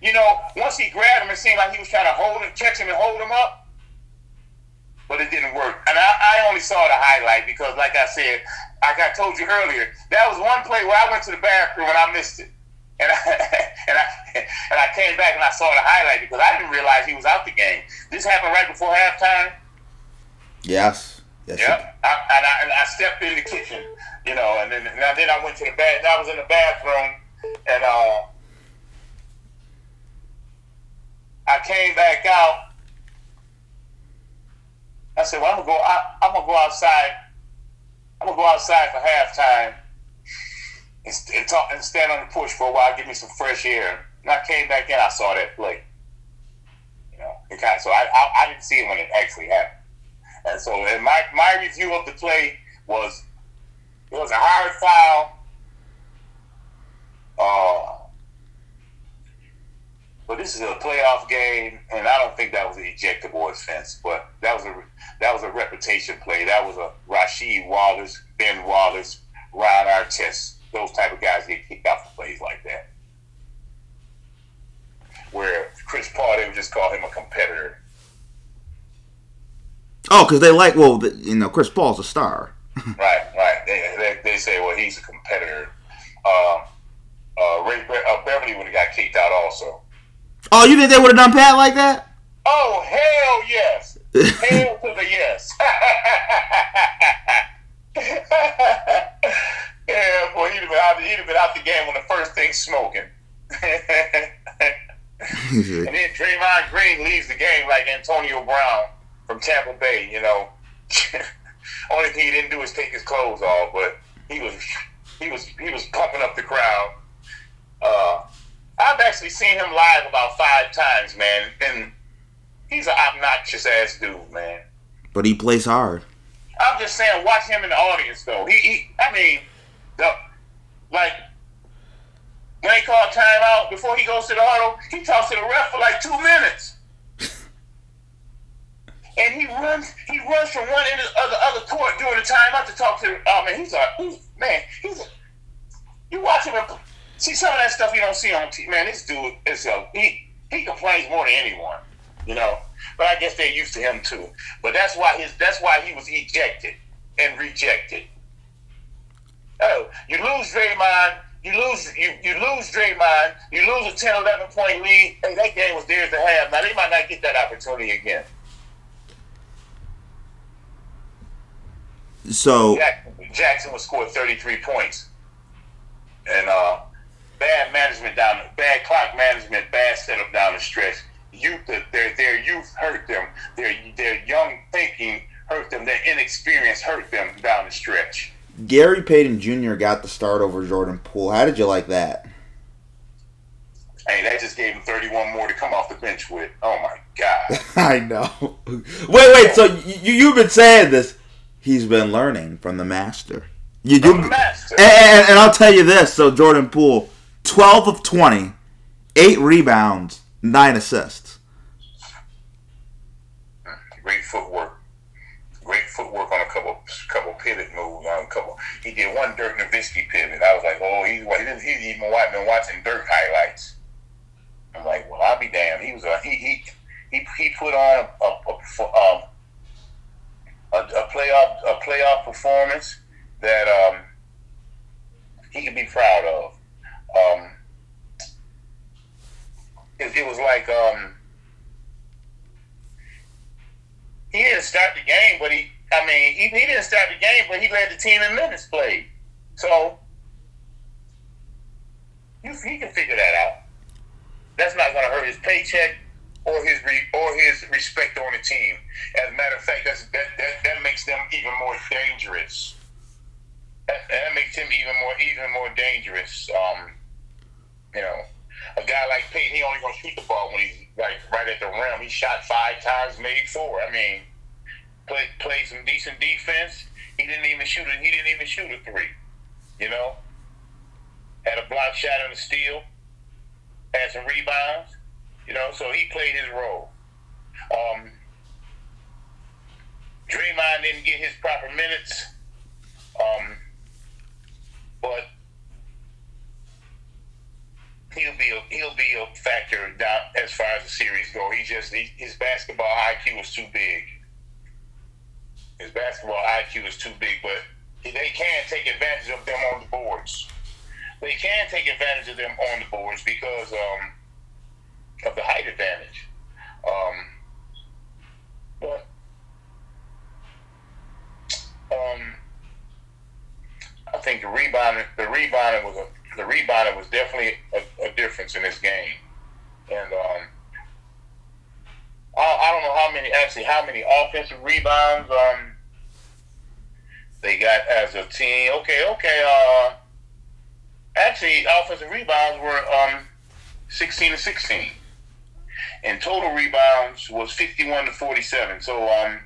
[SPEAKER 3] you know, once he grabbed him, it seemed like he was trying to hold him, catch him, and hold him up. But it didn't work. And I, I only saw the highlight because, like I said, like I told you earlier, that was one play where I went to the bathroom and I missed it. And I, *laughs* and I and I came back and I saw the highlight because I didn't realize he was out the game. This happened right before halftime.
[SPEAKER 2] Yes. Yes.
[SPEAKER 3] Yep. I, and, I, and I stepped in the kitchen, you know, and then and then I went to the bath. I was in the bathroom, and uh, I came back out. I said, "Well, I'm gonna go. I, I'm gonna go outside. I'm gonna go outside for halftime and, and talk and stand on the porch for a while, give me some fresh air." And I came back in. I saw that play. You know, kind of, so I, I I didn't see it when it actually happened. And so, and my my review of the play was it was a hard foul. Uh, but this is a playoff game, and I don't think that was an ejectable offense. But that was a that was a reputation play. That was a Rasheed Wallace, Ben Wallace, Ron Artest. Those type of guys get kicked out for plays like that. Where Chris Paul, they would just call him a competitor.
[SPEAKER 2] Oh, because they like well, you know, Chris Paul's a star.
[SPEAKER 3] Right, right. They, they, they say, well, he's a competitor. Um, uh, Ray Be- uh, Beverley would have got kicked out also.
[SPEAKER 2] Oh, you think they would have done Pat like that?
[SPEAKER 3] Oh, hell yes. hell to the yes. *laughs* yeah, boy, he'd have, been out, he'd have been out the game when the first thing smoking. *laughs* and then Draymond Green leaves the game like Antonio Brown from Tampa Bay, you know. *laughs* Only thing he didn't do is take his clothes off, but he was he was he was pumping up the crowd. Uh, I've actually seen him live about five times, man, and he's an obnoxious ass dude, man.
[SPEAKER 2] But he plays hard.
[SPEAKER 3] I'm just saying, watch him in the audience though. He, he I mean, the, like when they call timeout before he goes to the huddle, he talks to the ref for like two minutes. And he runs, he runs from one end of the other, other court during the timeout to talk to. Oh man, he's a he's, man. He's you watch him and see some of that stuff you don't see on TV. Man, this dude is a he. He complains more than anyone, you know. But I guess they're used to him too. But that's why his that's why he was ejected and rejected. Oh, you lose Draymond, you lose you, you lose Draymond, you lose a 10, 11 point lead. Hey, that game was theirs to have. Now they might not get that opportunity again.
[SPEAKER 2] So
[SPEAKER 3] Jackson, Jackson was scored 33 points. And uh, bad management down, bad clock management, bad setup down the stretch. Youth, their their youth hurt them. Their their young thinking hurt them. Their inexperience hurt them down the stretch.
[SPEAKER 2] Gary Payton Jr. got the start over Jordan Poole. How did you like that?
[SPEAKER 3] Hey, that just gave him 31 more to come off the bench with. Oh my God. *laughs*
[SPEAKER 2] I know. Wait, wait. So you you've been saying this? He's been learning from the master. You do,
[SPEAKER 3] the master.
[SPEAKER 2] And, and, and I'll tell you this. So Jordan Poole, twelve of 20, eight rebounds, nine assists.
[SPEAKER 3] Great footwork. Great footwork on a couple couple pivot moves. On a couple, he did one Dirk Nowitzki pivot. I was like, oh, he's he didn't, he's even been watching Dirk highlights. I'm like, well, I'll be damned. He was a he he he, he put on a a, a, um, a, a playoff a playoff performance that um he can be proud of. Um, it, it was like um he didn't start the game, but he, I mean, he, he didn't start the game, but he led the team in minutes played. So, you, he can figure that out. That's not going to hurt his paycheck or his re, or his respect on the team. As a matter of fact, that's, that, that that makes them even more dangerous. That, that makes him even more even more dangerous. Um, you know, a guy like Payton, he only gonna shoot the ball when he's like right at the rim. He shot five times, made four. I mean, play played some decent defense. He didn't even shoot it. He didn't even shoot a three. You know, had a block shot and a steal. Had some rebounds. You know, so he played his role. Um, Draymond didn't get his proper minutes. Um, but he'll be a, he'll be a factor down as far as the series go. He just he, his basketball IQ is too big. His basketball IQ is too big, but they can take advantage of them on the boards. They can take advantage of them on the boards because um, of the height advantage. Um, but um, I think the rebounding the rebounding was a the rebounding was definitely a, a difference in this game, and um, I, I don't know how many actually how many offensive rebounds um they got as a team. Okay, okay. Uh, actually, offensive rebounds were um sixteen to sixteen, and total rebounds was fifty-one to forty-seven. So um,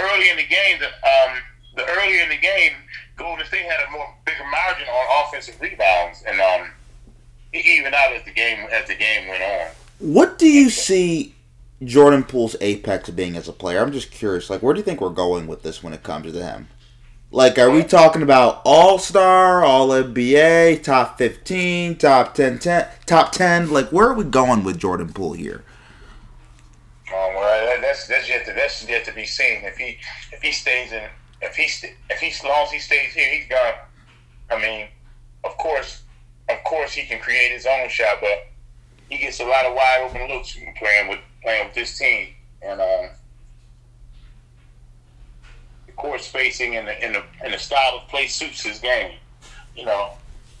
[SPEAKER 3] early in the game, the um the earlier in the game, Golden State had a more bigger margin on offensive rebounds, and um, it evened out as the game as the game went on.
[SPEAKER 2] What do you see Jordan Poole's apex being as a player? I'm just curious. Like, where do you think we're going with this when it comes to him? Like, are we talking about All Star, All NBA, top 15, top 10, 10, top 10? Like, where are we going with Jordan Poole here?
[SPEAKER 3] Um, well, that's that's yet to that's yet to be seen. If he if he stays in if he if he as long as he stays here, he's gonna. I mean, of course, of course, he can create his own shot, but he gets a lot of wide open looks playing with playing with this team, and the court spacing and the and the the style of play suits his game. You know,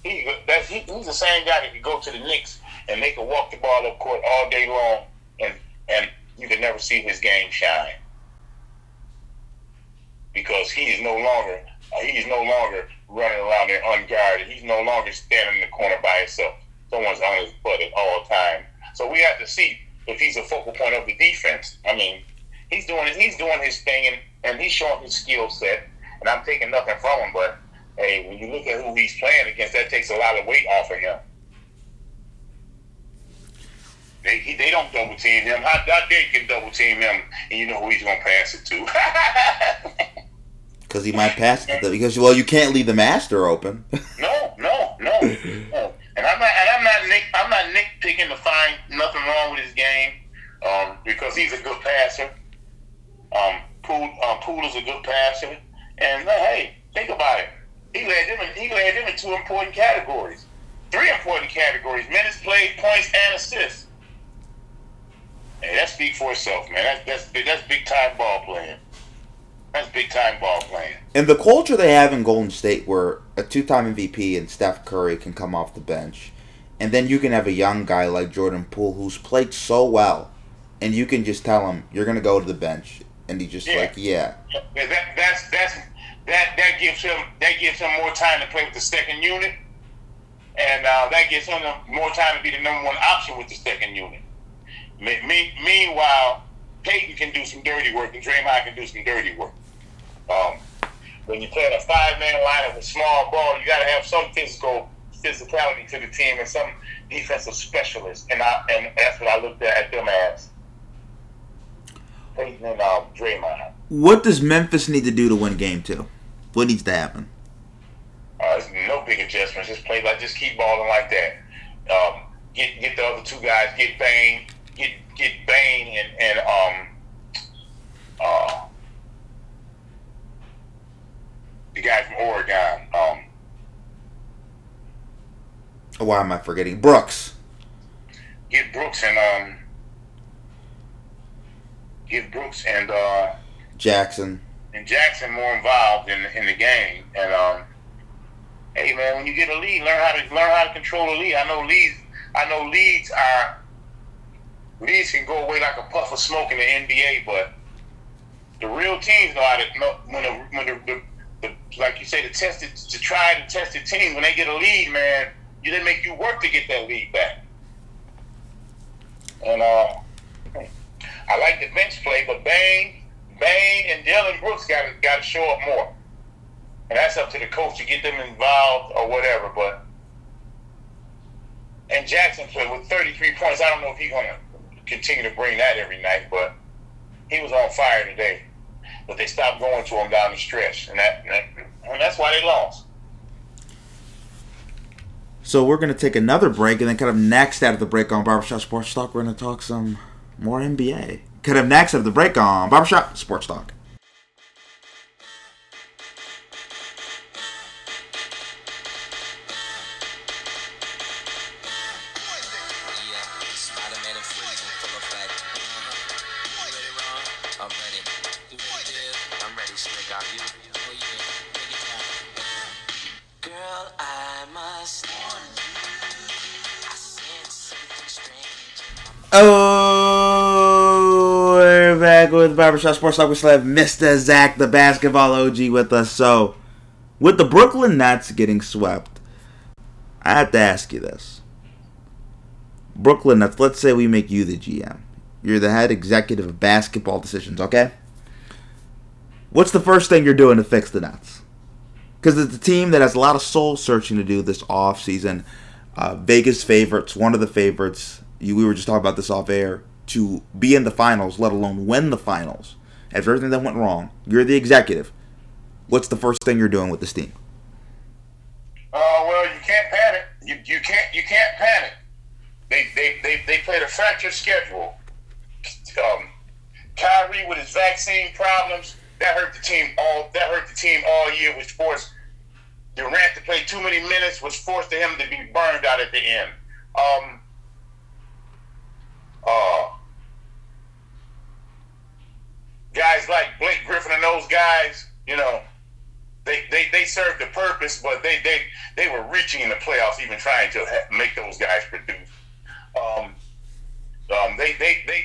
[SPEAKER 3] he that's he, he's the same guy that could go to the Knicks and they could walk the ball up court all day long, and and you could never see his game shine because he is no longer uh, he is no longer running around there unguarded. He's no longer standing in the corner by himself. Someone's on his butt at all time. So we have to see if he's a focal point of the defense. I mean, he's doing he's doing his thing and, and he's showing his skill set. And I'm taking nothing from him, but hey, when you look at who he's playing against, that takes a lot of weight off of him. They, he, they don't double team him. How, how they can double team him, and you know who he's gonna pass it to? *laughs*
[SPEAKER 2] Because he might pass it. to- Because well, you can't leave the master open. *laughs*
[SPEAKER 3] no, no, no, no. And I'm not, and I'm not, nick, I'm not nitpicking to find nothing wrong with his game, um, because he's a good passer. Um, Poole, um, Poole is a good passer, and uh, hey, think about it. He led them. In, he led them in two important categories, three important categories: minutes played, points, and assists. Hey, that speaks for itself, man. That's that's big- that's big time ball playing. That's big time ball playing.
[SPEAKER 2] And the culture they have in Golden State, where a two-time MVP and Steph Curry can come off the bench, and then you can have a young guy like Jordan Poole who's played so well, and you can just tell him you're gonna go to the bench, and he just
[SPEAKER 3] Yeah.
[SPEAKER 2] like, yeah,
[SPEAKER 3] that that's that's that that gives him that gives him more time to play with the second unit, and uh, that gives him more time to be the number one option with the second unit. Me, me, meanwhile, Peyton can do some dirty work, and Draymond can do some dirty work. Um, when you're playing a five man lineup with a small ball, you got to have some physical physicality to the team and some defensive specialists, and I and that's what I looked at, at them as. Peyton and um, Draymond.
[SPEAKER 2] what does Memphis need to do to win Game Two? What needs to happen?
[SPEAKER 3] Uh, no big adjustments. Just play like just keep balling like that. Um, get get the other two guys. Get Bane. Get get Bane and and um uh the guy from Oregon. Um,
[SPEAKER 2] Why am I forgetting Brooks?
[SPEAKER 3] get Brooks and um get Brooks and uh
[SPEAKER 2] Jackson.
[SPEAKER 3] and Jackson more involved in in the game. And um, hey man, when you get a lead, learn how to learn how to control a lead. I know leads. I know leads are leads can go away like a puff of smoke in the NBA, but the real teams know how to know when the when the, the, the like you say the tested to try to tested teams when they get a lead, man, you they make you work to get that lead back. And uh, I like the bench play, but Bane, Bane, and Dillon Brooks got to got to show up more, and that's up to the coach to get them involved or whatever. But and Jackson played with 33 points. I don't know if he's gonna continue to bring that every night, but he was on fire today. But they stopped going to him down the stretch, and that, and that and that's why they lost.
[SPEAKER 2] So we're gonna take another break, and then kind of next out of the break on Barbershop Sports Talk, we're gonna talk some more NBA. Kind of next of the break on Barbershop Sports Talk.
[SPEAKER 5] Oh
[SPEAKER 2] back with Barbershop Sports Talk. Have Mr. Zach, the basketball OG, with us. So, with the Brooklyn Nets getting swept, I have to ask you this. Brooklyn Nets, let's say we make you the GM. You're the head executive of basketball decisions, okay? What's the first thing you're doing to fix the Nets? Because it's a team that has a lot of soul searching to do this offseason. Uh, Vegas favorites, one of the favorites. You, we were just talking about this off air to be in the finals, let alone win the finals. After everything that went wrong, you're the executive. What's the first thing you're doing with this team?
[SPEAKER 3] Uh, well, you can't panic. You, you can't you can't panic. They they they, they played a fractured schedule. Um, Kyrie with his vaccine problems that hurt the team all that hurt the team all year. Was forced Durant to play too many minutes. Was forced to him to be burned out at the end. Um, uh, guys like Blake Griffin and those guys, you know, they, they, they served a purpose, but they, they, they were reaching in the playoffs, even trying to make those guys produce. Um, um, they, they, they,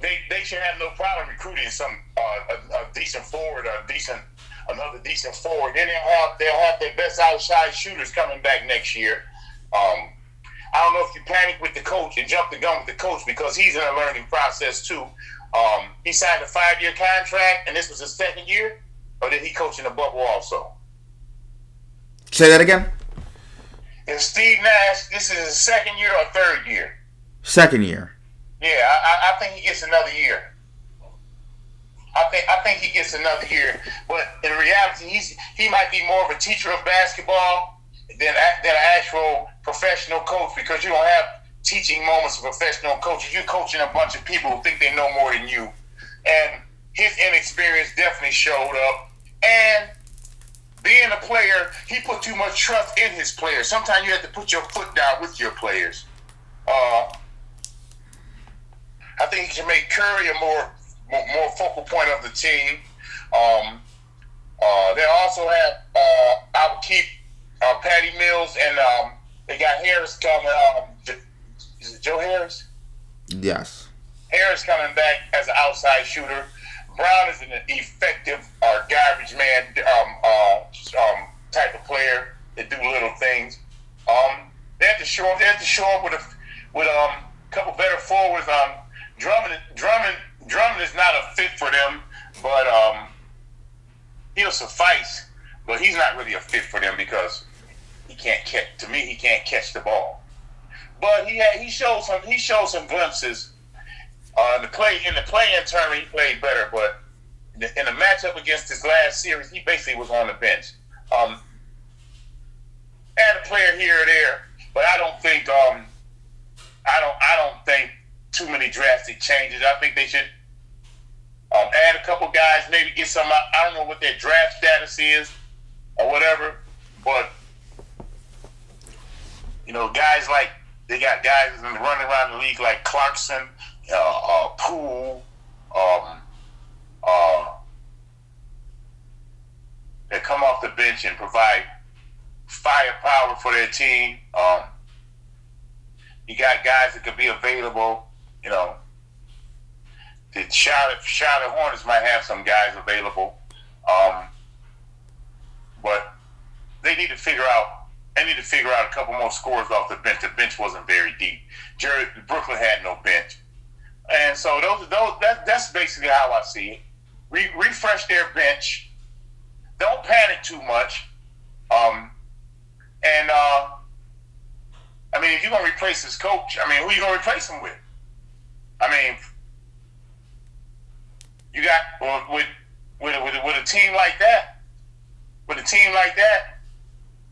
[SPEAKER 3] they, they should have no problem recruiting some uh, a, a decent forward a decent another decent forward. Then they'll have they'll have their best outside shooters coming back next year. Um, I don't know if you panic with the coach and jump the gun with the coach because he's in a learning process too. Um, he signed a five year contract, and this was his second year, or did he coach in the bubble also?
[SPEAKER 2] Say that again.
[SPEAKER 3] And Steve Nash, this is his second year or third year.
[SPEAKER 2] Second year.
[SPEAKER 3] Yeah, I, I- think he gets another year. I think I think he gets another year, but in reality, he's he might be more of a teacher of basketball than than an actual professional coach because you don't have teaching moments of professional coaches. You're coaching a bunch of people who think they know more than you, and his inexperience definitely showed up. And being a player, he put too much trust in his players. Sometimes you have to put your foot down with your players. Uh, I think he should make Curry a more more, focal point of the team. Um, uh, they also have uh, I would keep uh, Patty Mills and um, they got Harris coming. Um, is it Joe Harris?
[SPEAKER 2] Yes.
[SPEAKER 3] Harris coming back as an outside shooter. Brown is an effective uh, garbage man um, uh, um, type of player that do little things. Um, they have to show they have to show up with a with um, a couple better forwards. Um, Drummond Drummond Drummond is not a fit for them, but um, he'll suffice. But he's not really a fit for them because he can't catch. To me, he can't catch the ball. But he had, he showed some he showed some glimpses. Uh, in the play in the play-in tournament, he played better, but in the, in the matchup against his last series, he basically was on the bench. Um, add a player here or there, but I don't think um, I don't I don't think too many drastic changes. I think they should um, add a couple guys, maybe get some. I don't know what their draft status is or whatever, but you know, guys like they got guys running around the league like Clarkson, uh, uh, Poole, um, uh, that come off the bench and provide firepower for their team. Um, you got guys that could be available, you know. The Charlotte Charlotte Hornets might have some guys available, um, but they need to figure out. They need to figure out a couple more scores off the bench. The bench wasn't very deep. Brooklyn had no bench, and so those those that, that's basically how I see it. Re, refresh their bench. Don't panic too much. Um, and uh, I mean, if you're gonna replace this coach, I mean, who are you gonna replace him with? I mean, you got with with with with a team like that, with a team like that,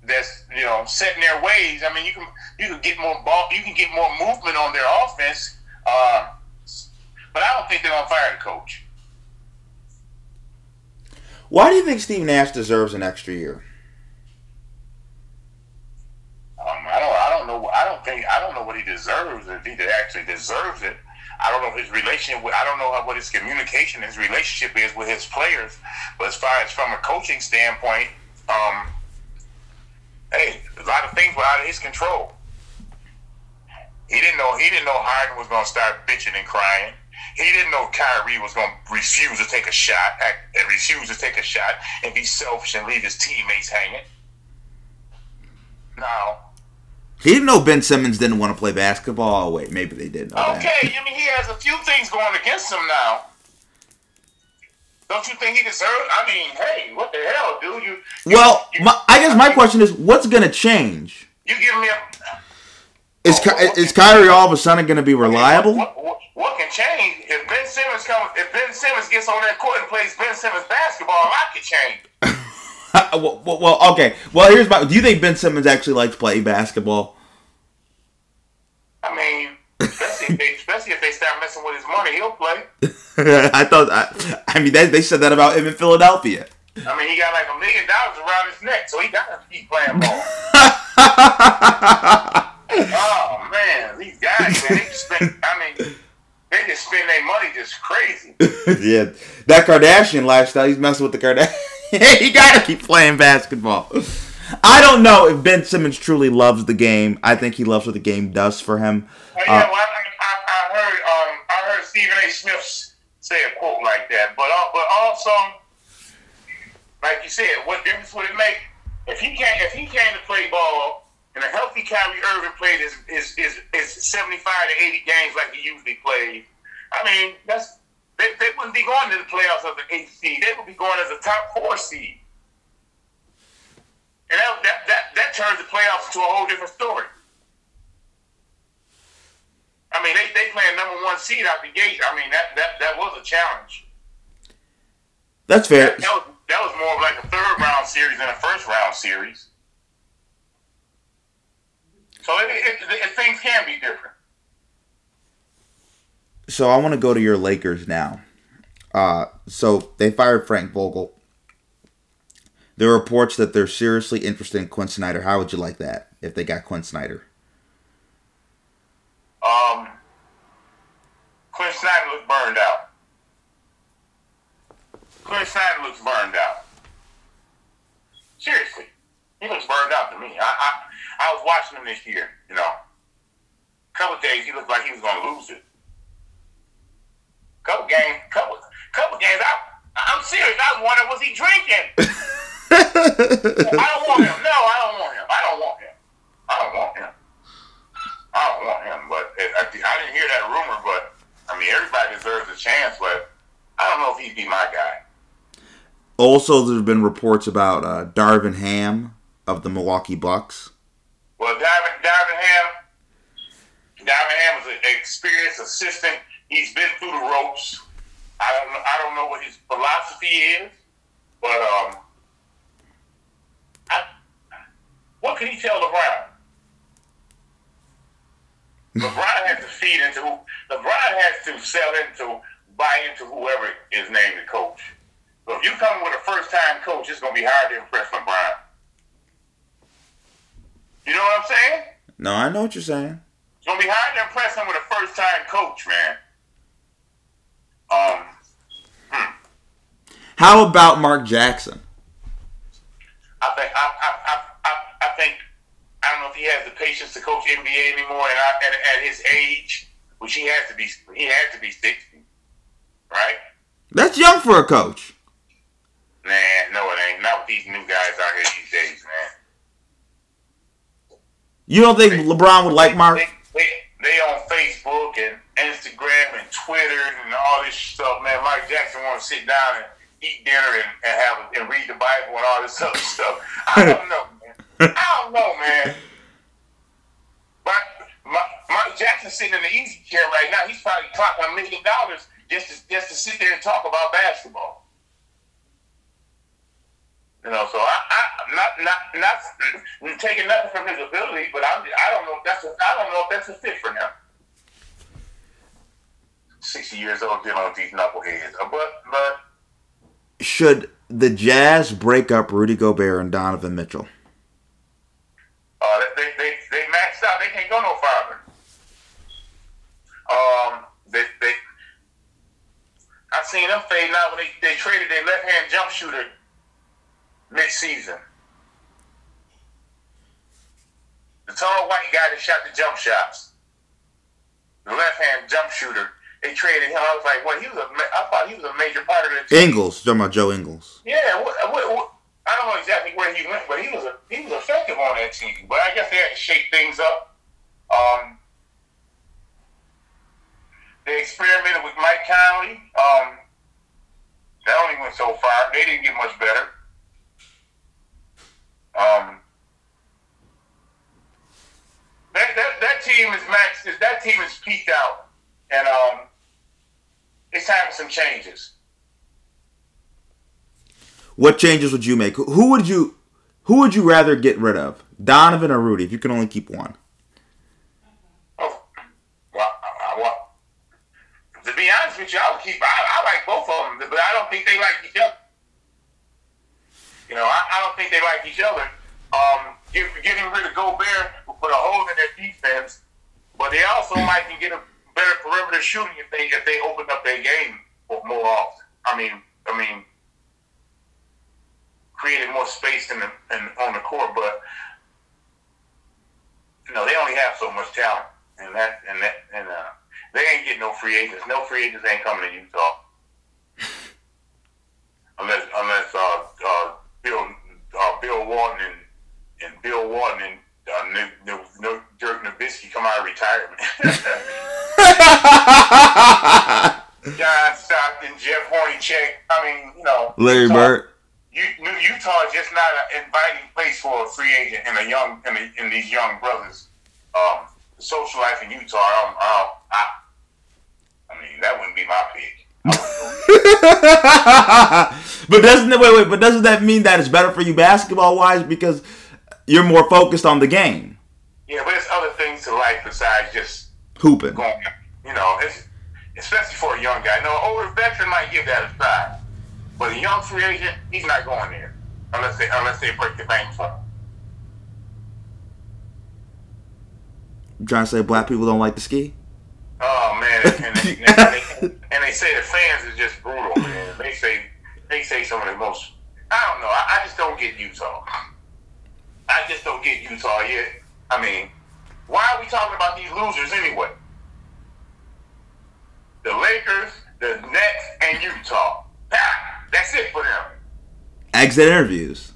[SPEAKER 3] that's you know set in their ways. I mean, you can you can get more ball, you can get more movement on their offense. Uh, but I don't think they're gonna fire the coach.
[SPEAKER 2] Why do you think Steve Nash deserves an extra year?
[SPEAKER 3] Um, I don't. I don't know. I don't think. I don't know what he deserves. If he actually deserves it, I don't know his relationship. With, I don't know how, what his communication, his relationship is with his players. But as far as from a coaching standpoint, um, hey, a lot of things were out of his control. He didn't know. He didn't know Harden was going to start bitching and crying. He didn't know Kyrie was going to refuse to take a shot, act, and refuse to take a shot, and be selfish and leave his teammates hanging. Now,
[SPEAKER 2] He didn't know Ben Simmons didn't want to play basketball. Oh, wait, maybe they did know that.
[SPEAKER 3] Okay, I mean he has a few things going against him now. Don't you think he deserves? I mean, hey, what the hell, dude? You you-
[SPEAKER 2] Well,
[SPEAKER 3] you,
[SPEAKER 2] my, I guess my question is, what's going to change?
[SPEAKER 3] you give me a
[SPEAKER 2] Is oh, Ky- is Kyrie all of a sudden going to be reliable?
[SPEAKER 3] What, what, what can change if Ben Simmons comes? If Ben Simmons gets on that court and plays Ben Simmons basketball, I can change. *laughs*
[SPEAKER 2] well, well, well, okay. Well, here's my. Do you think Ben Simmons actually likes playing basketball?
[SPEAKER 3] I mean, especially if they, especially if they start messing with his money, he'll play. *laughs*
[SPEAKER 2] I thought. I, I mean, they, they said that about him in Philadelphia.
[SPEAKER 3] I mean, he got like a million dollars around his neck, so he got to keep playing ball. *laughs* oh man, these guys, man, they just spend. I mean, they just spend their money just crazy. *laughs*
[SPEAKER 2] yeah, that Kardashian lifestyle. He's messing with the Kardashian. he gotta keep playing basketball. I don't know if Ben Simmons truly loves the game. I think he loves what the game does for him.
[SPEAKER 3] Oh, yeah, well, I, I, I heard, um, I heard Stephen A. Smith say a quote like that, but uh, but also, like you said, what difference would it make if he can't if he came to play ball and a healthy Kyrie Irving played his is is is seventy five to eighty games like he usually plays? I mean, that's they, they wouldn't be going to the playoffs as an eighth seed. They would be going as a top four seed. And that, that, that, that turns the playoffs into a whole different story. I mean, they, they playing number one seed out the gate. I mean, that, that, that was a challenge.
[SPEAKER 2] That's fair.
[SPEAKER 3] That, that was, that was more of like a third round series than a first round series. So it, it, it, things can be different.
[SPEAKER 2] So I want to go to your Lakers now. Uh, so they fired Frank Vogel. There are reports that they're seriously interested in Quin Snyder. How would you like that if they got Quin Snyder?
[SPEAKER 3] Um, Quin Snyder looks burned out. Quin Snyder looks burned out. Seriously, he looks burned out to me. I I, I was watching him this year. You know, a couple days he looked like he was going to lose it. Couple games, couple couple games. I I'm serious. I was wondering was he drinking. *laughs* I don't want him. No, I don't want him. I don't want him. I don't want him. I don't want him. But it, I, I didn't hear that rumor. But I mean, everybody deserves a chance. But I don't know if he'd be my guy.
[SPEAKER 2] Also, there have been reports about uh, Darvin Ham of the Milwaukee Bucks.
[SPEAKER 3] Well, Darvin, Darvin Ham, Darvin Ham is an experienced assistant. He's been through the ropes. I don't know. I don't know what his philosophy is, but um, I, what can he tell LeBron? LeBron has to feed into. LeBron has to sell into, buy into whoever is named the coach. So if you come with a first time coach, it's going to be hard to impress LeBron. You know what I'm saying?
[SPEAKER 2] No, I know what you're saying.
[SPEAKER 3] It's going to be hard to impress him with a first time coach, man. Um, hmm.
[SPEAKER 2] How about Mark Jackson?
[SPEAKER 3] I think I, I, I, I, I think I don't know if he has the patience to coach NBA anymore, and I, at, at his age, which he has to be, he has to be sixty, right?
[SPEAKER 2] That's young for a coach.
[SPEAKER 3] Nah, no, it ain't. Not with these new guys out here these days, man.
[SPEAKER 2] You don't think LeBron would like Mark?
[SPEAKER 3] They, they, they on Facebook and Instagram and Twitter and all this stuff, man. Mike Jackson want to sit down and eat dinner and, and have and read the Bible and all this other *laughs* stuff. I don't know. I don't know, man. But Mike Jackson sitting in the easy chair right now. He's probably clocking a million dollars just to just to sit there and talk about basketball. You know, so I, I not not not taking nothing from his ability, but I'm, I don't know if that's a, I don't know if that's a fit for him. Sixty years old dealing with these knuckleheads, Uh, but but
[SPEAKER 2] Should the Jazz break up Rudy Gobert and Donovan Mitchell?
[SPEAKER 3] Uh, they, they they maxed out. They can't go no farther. Um, they they. I seen them fading out when they, they traded their left hand jump shooter mid season. The tall white guy that shot the jump shots, the left hand jump shooter. They traded him. I was like, well, he was a. I thought he was a major part of the team.
[SPEAKER 2] Ingles, talking about Joe Ingles.
[SPEAKER 3] Yeah, what, what, what, I don't know exactly where he went, but he was a, he was effective on that team. But I guess they had to shake things up. Um, they experimented with Mike Conley. Um, that only went so far. They didn't get much better. Um, that, that, that team is maxed. That team is peaked out, and um, it's time for some changes.
[SPEAKER 2] What changes would you make? Who- would you who would you rather get rid of? Donovan or Rudy if you can only keep one?
[SPEAKER 3] Oh, well, I, I, well, to be honest with you, I would keep. I, I like both of them, but I don't think they like each other. You know, I, I don't think they like each other. Um, get, getting rid of Gobert will put a hole in their defense, but they also *clears throat* might can get a better perimeter shooting if they if they open up their game more often. I mean, I mean, created more space in the in, on the court, but you know they only have so much talent, and that and that and uh, they ain't getting no free agents. No free agents ain't coming to Utah unless unless uh, uh, Bill uh, Bill Walton and, and Bill Walton and uh, no, no, no, Dirk Nowitzki come out of retirement. *laughs* John Stockton, Jeff Hornacek. I mean, you know,
[SPEAKER 2] Larry Bird.
[SPEAKER 3] Utah is just not an inviting place for a free agent and a young and, a, and these young brothers. Um, the social life in Utah, um, um, I, I mean, that wouldn't be my pick. I wouldn't go.
[SPEAKER 2] but doesn't wait wait? But doesn't that mean that it's better for you basketball wise because you're more focused on the game,
[SPEAKER 3] yeah, but there's other things to life besides just
[SPEAKER 2] hooping?
[SPEAKER 3] going. You know, it's, especially for a young guy. No, an older veteran might give that a try, but a young free agent, he's not going there unless they unless they break the bank for him.
[SPEAKER 2] I'm trying to say black people don't like to ski.
[SPEAKER 3] Oh man, *laughs* and they, and, they, and they say the fans is just brutal, man. They say they say some of the most. I don't know. I, I just don't get Utah. I just don't get Utah yet. I mean, why are we talking about these losers anyway? The Lakers, the Nets, and Utah. Ah, that's it for them.
[SPEAKER 2] Exit interviews.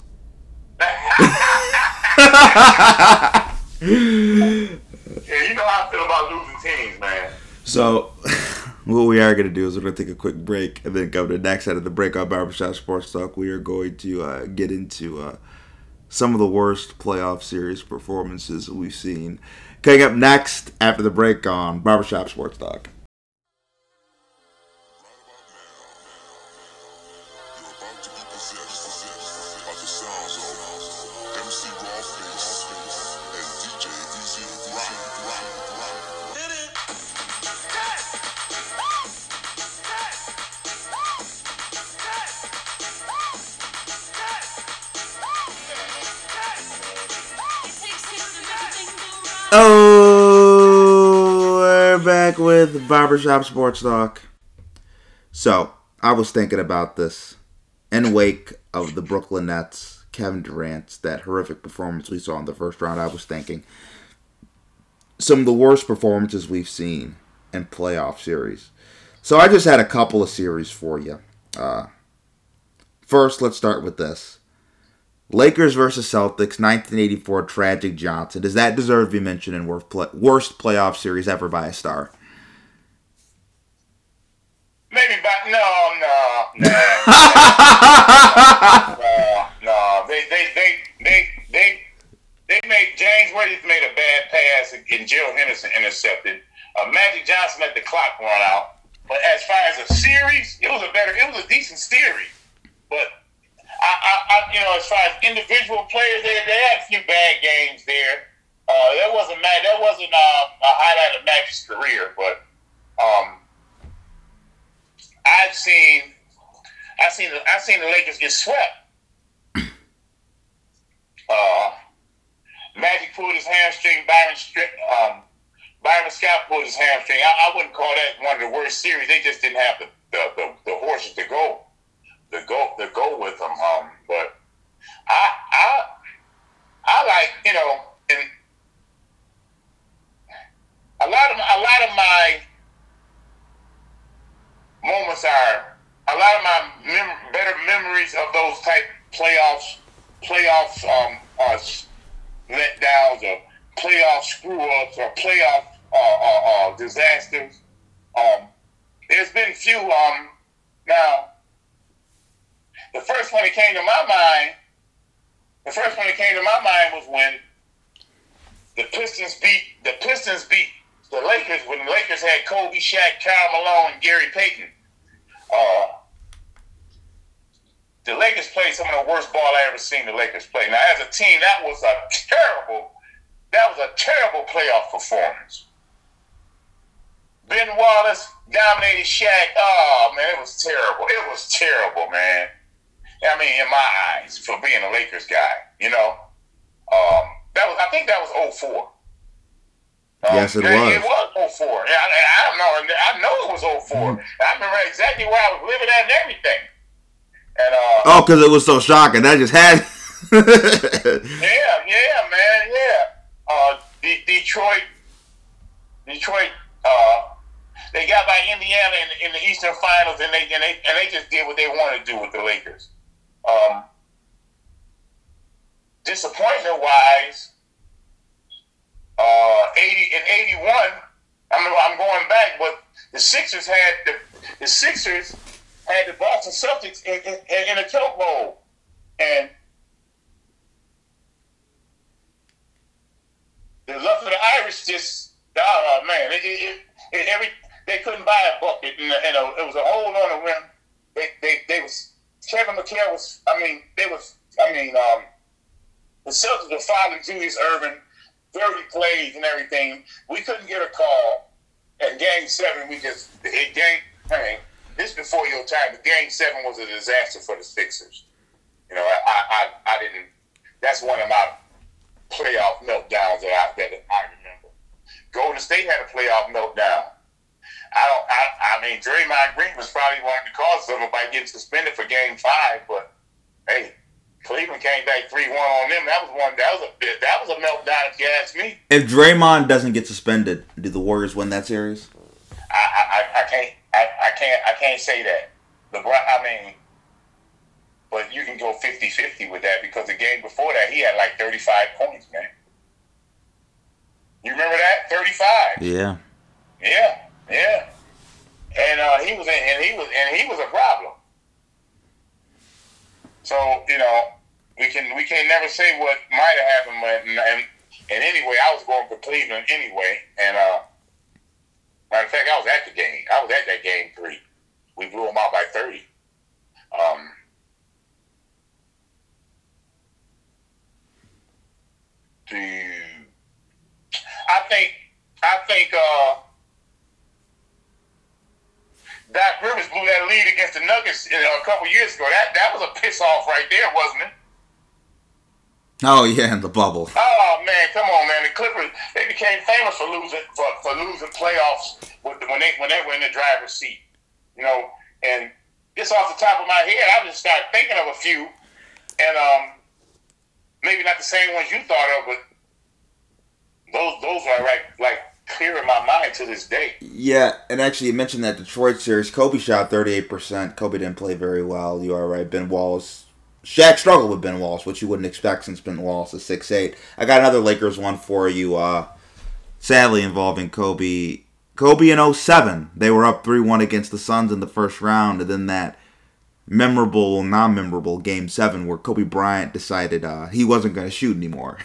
[SPEAKER 2] *laughs*
[SPEAKER 3] Yeah, you know how I feel about losing teams, man.
[SPEAKER 2] So, *laughs* what we are going to do is we're going to take a quick break and then go to the next set of the break on Barbershop Sports Talk. We are going to uh, get into uh, some of the worst playoff series performances we've seen. Coming up next after the break on Barbershop Sports Talk. Back with Barbershop Sports Talk. So, I was thinking about this in wake of the Brooklyn Nets, Kevin Durant's that horrific performance we saw in the first round. I was thinking some of the worst performances we've seen in playoff series. So, I just had a couple of series for you. Uh, first, let's start with this. Lakers versus Celtics, 1984 tragic Johnson. Does that deserve to be mentioned in worst, play, worst playoff series ever by a star?
[SPEAKER 3] Maybe, but no, no, no. *laughs* no, no. They, they, they, they, they, they made James Worthy made a bad pass and Gerald Henderson intercepted. Uh, Magic Johnson let the clock run out. But as far as a series, it was a better, it was a decent series. But I, I, you know, as far as individual players, they, they had a few bad games there. Uh, that wasn't that wasn't uh, a highlight of Magic's career, but um, I've seen, I've seen, I've seen the Lakers get swept. Uh, Magic pulled his hamstring. Byron, um, Byron Scott pulled his hamstring. I, I wouldn't call that one of the worst series. They just didn't have the the, the, the horses to go, to go, to go with them. Um, but I, I, I like you know, and a lot of a lot of my moments are a lot of my mem- better memories of those type playoffs, playoffs, um, uh, letdowns or playoff screw ups or playoff uh, uh, uh, disasters. Um, there's been few. Um, now, the first one that came to my mind, the first one that came to my mind was when the Pistons beat the Pistons beat the Lakers when the Lakers had Kobe, Shaq, Karl Malone, and Gary Payton. Uh, the Lakers played some of the worst ball I ever seen the Lakers play. Now, as a team, that was a terrible, that was a terrible playoff performance. Ben Wallace dominated Shaq. Oh man, it was terrible. It was terrible, man. I mean, in my eyes, for being a Lakers guy, you know, um, that was. I think that was 04. Um,
[SPEAKER 2] Yes, it was.
[SPEAKER 3] It was 04. Yeah, I, I don't know. I know it was 04.
[SPEAKER 2] Mm-hmm.
[SPEAKER 3] I remember exactly where I was living at and everything. And uh,
[SPEAKER 2] Oh, because it was so shocking. That just had. *laughs*
[SPEAKER 3] yeah, yeah, man, yeah. Uh, D- Detroit, Detroit. Uh, they got by Indiana in, in the Eastern Finals, and they and they and they just did what they wanted to do with the Lakers. Um, disappointment wise, uh, 80 in 81. I'm, I'm going back, but the Sixers had the, the Sixers had the Boston Celtics in, in, in a choke bowl, and the luck of the Irish just oh man, it, it, it, every they couldn't buy a bucket, and, it was a hole on the rim. They they, they was Kevin McHale was I mean they was I mean um, the Celtics were fouling Julius Erving, 30 plays and everything. We couldn't get a call. And game seven, we just it game hey, this before your time, but game seven was a disaster for the Sixers. You know, I I, I didn't that's one of my playoff meltdowns that I that I remember. Golden State had a playoff meltdown. I don't. I, I mean, Draymond Green was probably one of the causes of it by getting suspended for Game Five. But hey, Cleveland came back three one on them. That was one. That was a bit. That was a meltdown if you ask me.
[SPEAKER 2] If Draymond doesn't get suspended, do the Warriors win that series?
[SPEAKER 3] I I, I, I can't. I, I can't. I can't say that. LeBron. I mean, but you can go 50-50 with that because the game before that he had like thirty five points, man. You remember that? Thirty five.
[SPEAKER 2] Yeah.
[SPEAKER 3] Yeah, yeah. And uh, he was in, and he was and he was a problem. So you know, we can we can never say what might have happened. But and, and, and anyway, I was going for Cleveland anyway. And uh, matter of fact, I was at the game. I was at that game three. We blew them out by thirty. Um, the I think I think uh, Doc Rivers blew that lead against the Nuggets uh, a couple years ago. That that was a piss off right there, wasn't it?
[SPEAKER 2] Oh yeah, in the bubble.
[SPEAKER 3] Oh man, come on, man! The Clippers they became famous for losing for, for losing playoffs with the, when they when they were in the driver's seat, you know. And just off the top of my head, I just started thinking of a few, and um, maybe not the same ones you thought of, but those those are right like clear in my mind to this day.
[SPEAKER 2] Yeah, and actually, you mentioned that Detroit series. Kobe shot thirty eight percent. Kobe didn't play very well. You are right. Ben Wallace. Shaq struggled with Ben Wallace, which you wouldn't expect since Ben Wallace is six eight. I got another Lakers one for you. Uh, sadly, involving Kobe. Kobe in 07. They were up 3 1 against the Suns in the first round, and then that memorable, non memorable game 7 where Kobe Bryant decided uh, he wasn't going to shoot anymore.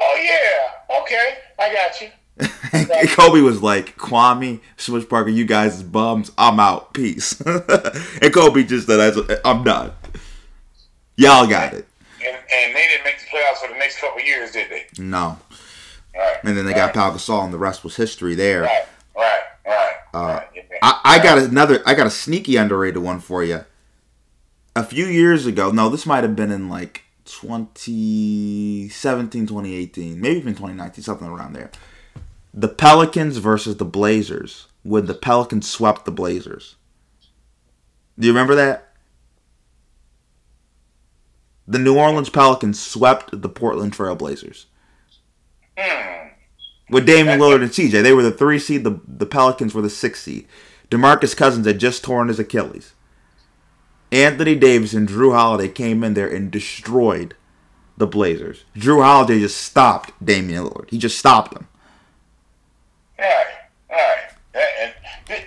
[SPEAKER 3] Oh yeah, okay, I got you. *laughs*
[SPEAKER 2] Kobe was like, Kwame, Smush Parker, you guys is bums. I'm out. Peace. *laughs* and Kobe just said, I'm done. Y'all got it.
[SPEAKER 3] And, and they didn't make the playoffs for the next couple years, did they?
[SPEAKER 2] No.
[SPEAKER 3] Right.
[SPEAKER 2] And then they got Pau Gasol, and the rest was history there.
[SPEAKER 3] Right, right, right.
[SPEAKER 2] Uh,
[SPEAKER 3] right. Yeah.
[SPEAKER 2] I, I got another. I got a sneaky underrated one for you. A few years ago, no, this might have been in like 2017, 2018, maybe even 2019, something around there. The Pelicans versus the Blazers when the Pelicans swept the Blazers. Do you remember that? The New Orleans Pelicans swept the Portland Trail Blazers.
[SPEAKER 3] Hmm.
[SPEAKER 2] With Damian Lillard and CJ. They were the three seed, the, the Pelicans were the six seed. Demarcus Cousins had just torn his Achilles. Anthony Davis and Jrue Holiday came in there and destroyed the Blazers. Jrue Holiday just stopped Damian Lillard. He just stopped him.
[SPEAKER 3] Right, right. And, and,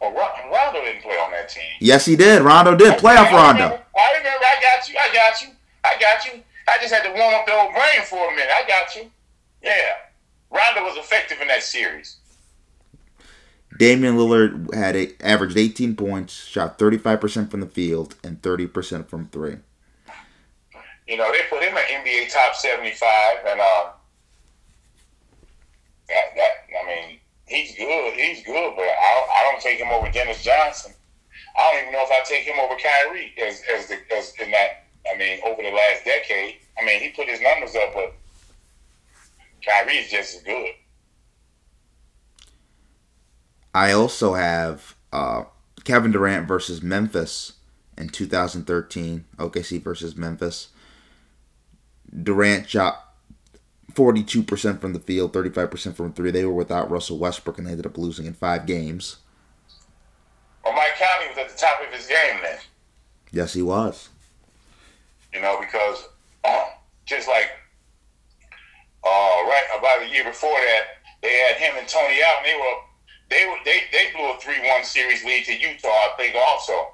[SPEAKER 3] well, oh, Rondo didn't play on that team.
[SPEAKER 2] Yes, he did. Rondo did. Playoff
[SPEAKER 3] I
[SPEAKER 2] Rondo.
[SPEAKER 3] remember, I remember. I got you. I got you. I got you. I just had to warm up the old brain for a minute. I got you. Yeah. Rondo was effective in that series.
[SPEAKER 2] Damian Lillard had a, averaged 18 points, shot 35% from the field, and 30% from three.
[SPEAKER 3] You know, they put him at NBA top 75, and uh, that, that, I mean, he's good. He's good, but I, I don't take him over Dennis Johnson. I don't even know if I take him over Kyrie as as the as in that. I mean, over the last decade. I mean, he put his numbers up, but Kyrie is just as good.
[SPEAKER 2] I also have uh, Kevin Durant versus Memphis in 2013. OKC versus Memphis. Durant shot 42% from the field, 35% from three. They were without Russell Westbrook and they ended up losing in five games.
[SPEAKER 3] Well, Mike Conley was at the top of his game then.
[SPEAKER 2] Yes, he was.
[SPEAKER 3] You know, because uh, *clears throat* just like uh, right about a year before that, they had him and Tony out, and They were they were they they blew a three one series lead to Utah, I think also.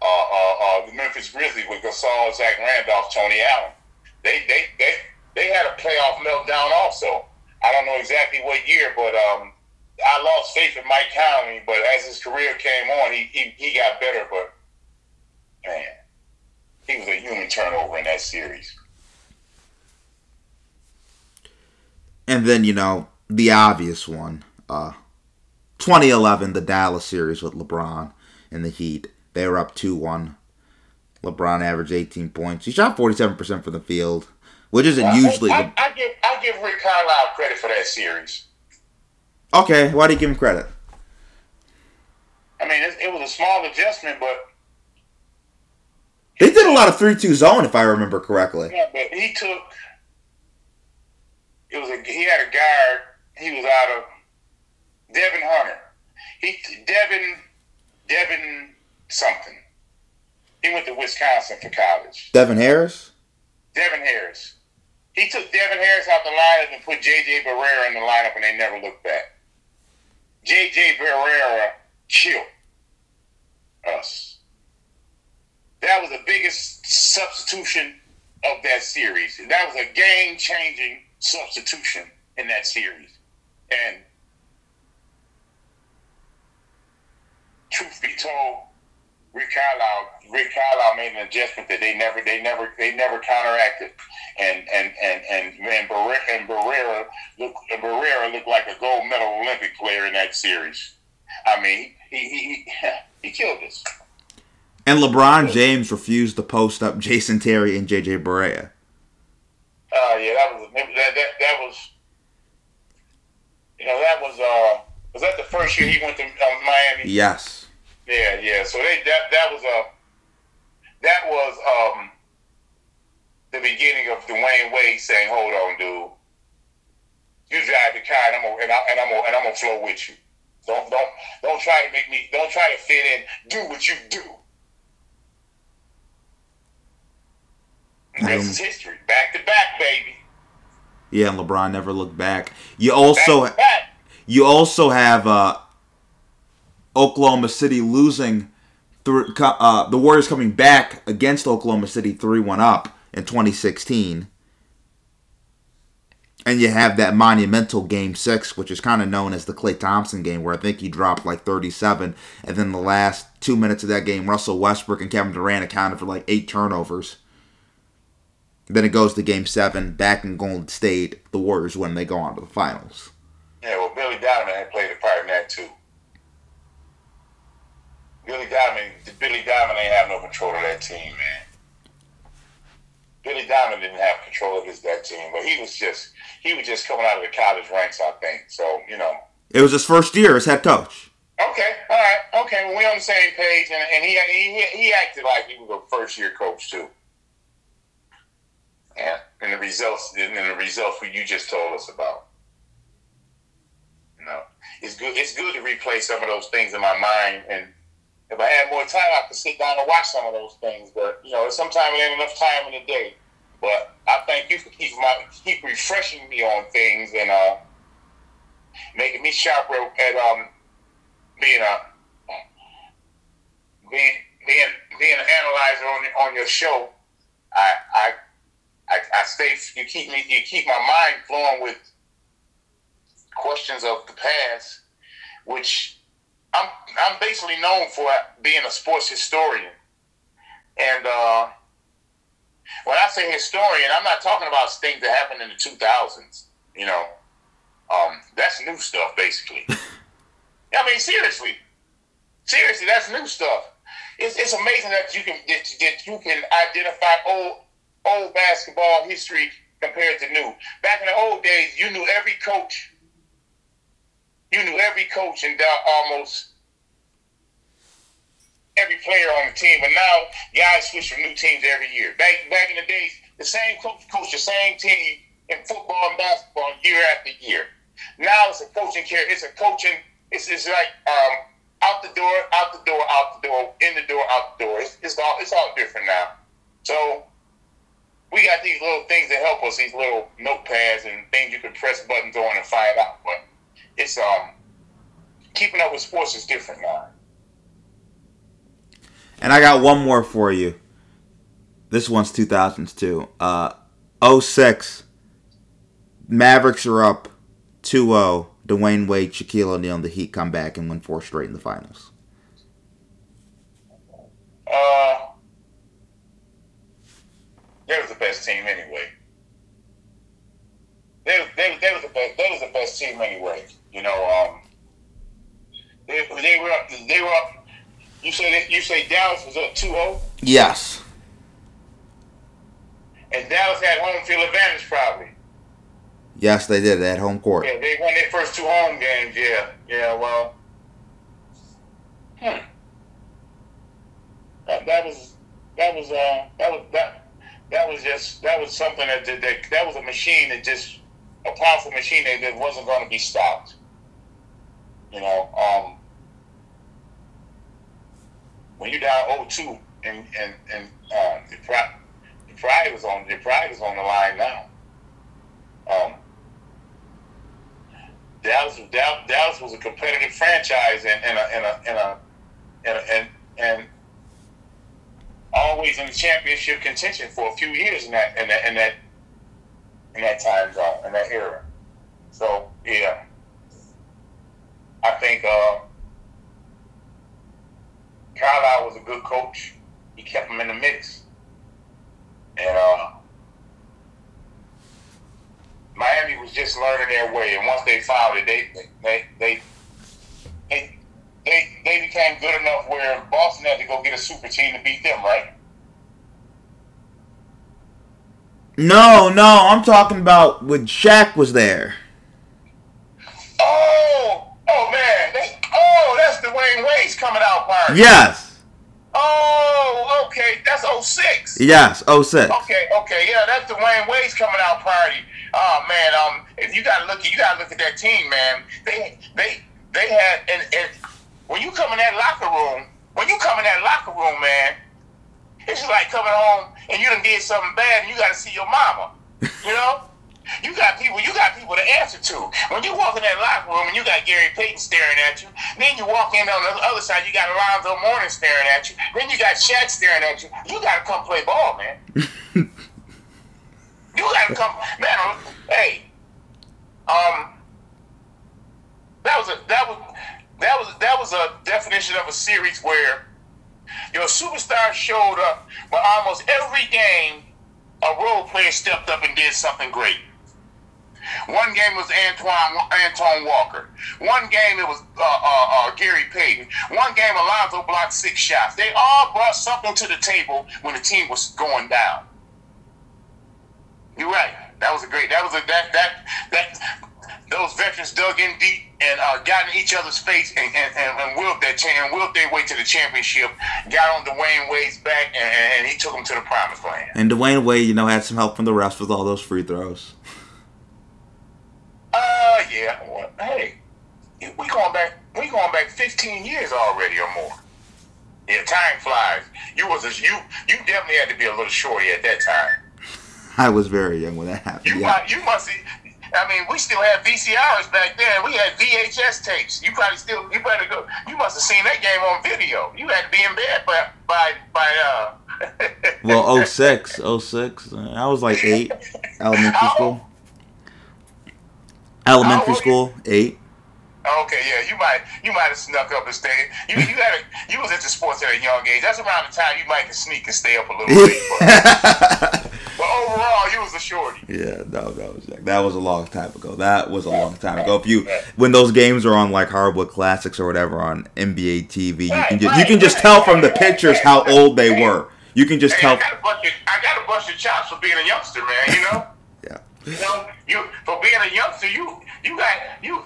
[SPEAKER 3] Uh, uh, uh, the Memphis Grizzlies with Gasol, Zach Randolph, Tony Allen. They they they they had a playoff meltdown also. I don't know exactly what year, but um, I lost faith in Mike Conley. But as his career came on, he he, he got better. But man, he was a human turnover in that series.
[SPEAKER 2] And then, you know, the obvious one. Uh 2011, the Dallas series with LeBron and the Heat. They were up 2-1. LeBron averaged 18 points. He shot 47% from the field, which isn't usually
[SPEAKER 3] I, I, I give I give Rick Carlisle credit for that series.
[SPEAKER 2] Okay, why do you give him credit?
[SPEAKER 3] I mean, it, it was a small adjustment, but
[SPEAKER 2] They did a lot of 3-2 zone if I remember correctly.
[SPEAKER 3] yeah, but he took. It was a he had a guard. He was out of Devin Hunter. He Devin Devin something. He went to Wisconsin for college.
[SPEAKER 2] Devin Harris?
[SPEAKER 3] Devin Harris. He took Devin Harris out the lineup and put J.J. Barea in the lineup, and they never looked back. J.J. Barea killed us. That was the biggest substitution of that series. That was a game-changing substitution in that series. And truth be told, Rick Carlisle, Rick Carlisle made an adjustment that they never, they never, they never counteracted, and and and and and Barea, and Barea look, and Barea looked like a gold medal Olympic player in that series. I mean, he he he, *laughs* he killed us.
[SPEAKER 2] And LeBron James refused to post up Jason Terry and JJ Barea.
[SPEAKER 3] Uh, yeah, that was that, that that was, you know, that was uh, was that the first year he went to uh, Miami?
[SPEAKER 2] Yes.
[SPEAKER 3] Yeah, yeah. So they that that was a that was um the beginning of Dwyane Wade saying, "Hold on, dude, you drive the car, and I'm gonna, and, I, and I'm gonna, and I'm gonna flow with you. Don't don't don't try to make me. Don't try to fit in. Do what you do." And this
[SPEAKER 2] Um,
[SPEAKER 3] is history. Back to back, baby.
[SPEAKER 2] Yeah, and LeBron never looked back. You
[SPEAKER 3] Back
[SPEAKER 2] also
[SPEAKER 3] to back.
[SPEAKER 2] you also have uh, Oklahoma City losing through uh, the Warriors coming back against Oklahoma City 3-1 up in 2016. And you have that monumental game 6 which is kind of known as the Klay Thompson game where I think he dropped like 37 and then the last 2 minutes of that game Russell Westbrook and Kevin Durant accounted for like 8 turnovers. Then it goes to game 7 back in Golden State. The Warriors win they go on to the finals.
[SPEAKER 3] Yeah, well, Billy Donovan had played a part in that too. Billy Donovan, Billy Donovan ain't have no control of that team, man. Billy Donovan didn't have control of his that team, but he was just he was just coming out of the college ranks, I think. So you know,
[SPEAKER 2] It was his first year as head coach.
[SPEAKER 3] okay, all right, okay, well, we on the same page, and, and he, he he acted like he was a first year coach too. Yeah, and the results and the results what you just told us about. No, it's good. It's good to replay some of those things in my mind, and if I had more time, I could sit down and watch some of those things. But you know, sometimes it ain't enough time in the day. But I thank you for keeping my keep refreshing me on things and uh, making me sharper at um being a being being being an analyzer on on your show. I I I, I stay. You keep me. You keep my mind flowing with questions of the past, which I'm I'm basically known for being a sports historian. And uh, when I say historian, I'm not talking about things that happened in the 2000s. You know, um, that's new stuff, basically. *laughs* I mean, seriously, seriously, that's new stuff. It's, it's amazing that you can that, that you can identify old old basketball history compared to new. Back in the old days, you knew every coach. You knew every coach and almost every player on the team. But now, guys switch from new teams every year. Back back in the days, the same coach coached the same team in football and basketball year after year. Now it's a coaching care. It's a coaching. It's, it's like um, out the door, out the door, out the door, in the door, out the door. It's, it's all it's all different now. So we got these little things that help us, these little notepads and things you can press buttons on and find out. But it's um keeping up with sports is different now.
[SPEAKER 2] And I got one more for you. This one's 2000s too. Uh, 06. Mavericks are up 2-0. Dwyane Wade, Shaquille O'Neal, and the Heat come back and win four straight in the finals.
[SPEAKER 3] Uh, they was the best team anyway. They, they, they was the best. They was the best team anyway. You know, um, they, they were up. They were up. You say that you say Dallas was up 2-0,
[SPEAKER 2] Yes.
[SPEAKER 3] and Dallas had home field advantage probably.
[SPEAKER 2] Yes, they did. They had home court.
[SPEAKER 3] Yeah, they won their first two home games. Yeah, yeah. Well, hmm. That, that was that was uh that was that that was just that was something that that, that, that was a machine that just a powerful machine that, that wasn't going to be stopped. You know, um, when you're down 0-2 and and and uh, the pride, the pride was on the pride is on the line now. Um, Dallas, Dallas, Dallas was a competitive franchise and and a, and a, and a, and and and always in the championship contention for a few years in that in that in that in that time zone in that era. So yeah, I think uh, Carlisle was a good coach. He kept them in the mix, and uh, Miami was just learning their way. And once they found it, they they they they they, they became good enough where Boston had to go get a super team to beat them, right?
[SPEAKER 2] No, no, I'm talking about when Shaq was there.
[SPEAKER 3] Oh, oh man, they, oh that's Dwyane Wade's coming out party.
[SPEAKER 2] Yes.
[SPEAKER 3] Oh, okay, that's 06.
[SPEAKER 2] Yes, 06.
[SPEAKER 3] Okay, okay, yeah, that's Dwyane Wade's coming out party. Oh man, um, if you gotta look, you gotta look at that team, man. They, they, they had, and, and when you come in that locker room, when you come in that locker room, man, it's just like coming home and you done did something bad and you gotta see your mama. You know? *laughs* You got people, you got people to answer to. When you walk in that locker room and you got Gary Payton staring at you, then you walk in on the other side, you got Alonzo Mourning staring at you, then you got Shaq staring at you. You gotta come play ball, man. *laughs* you gotta come, man. Hey, um, that was a that was that was that was a definition of a series where your superstar showed up, but almost every game, a role player stepped up and did something great. One game was Antoine Antoine Walker. One game it was uh, uh, uh, Gary Payton. One game Alonzo blocked six shots. They all brought something to the table when the team was going down. You're right. That was a great. That was a that that that. Those veterans dug in deep and uh, got in each other's face and and, and, and willed that cha- and willed their way to the championship. Got on Dwyane Wade's back and, and he took them to the promised land.
[SPEAKER 2] And Dwyane Wade, you know, had some help from the refs with all those free throws.
[SPEAKER 3] Uh, yeah. Well, hey, we going back. We going back 15 years already or more. Yeah, time flies. You was a, you you definitely had to be a little shorty at that time.
[SPEAKER 2] I was very young when that happened.
[SPEAKER 3] You
[SPEAKER 2] Yeah.
[SPEAKER 3] might, you must. I mean, we still had VCRs back then. We had VHS tapes. You probably still. You better go. You must have seen that game on video. You had to be in bed by by by. Uh, *laughs*
[SPEAKER 2] Well, 06, 06. uh, I was like eight, elementary school. Elementary oh,
[SPEAKER 3] old
[SPEAKER 2] school, eight.
[SPEAKER 3] Oh, okay, yeah, you might you might have snuck up and stayed. You you had a, you was into sports at a young age. That's around the time you might can sneak and stay up a little bit. But, *laughs* but overall, you was a shorty.
[SPEAKER 2] Yeah, no, that was that was a long time ago. That was a long time ago. If you when those games are on like Hardwood Classics or whatever on NBA TV, you can just you can just tell from the pictures how old they were. You can just
[SPEAKER 3] Hey, I
[SPEAKER 2] tell.
[SPEAKER 3] got a bunch of I got a bunch of chops for being a youngster, man. You know. You know, you for being a youngster, you you got you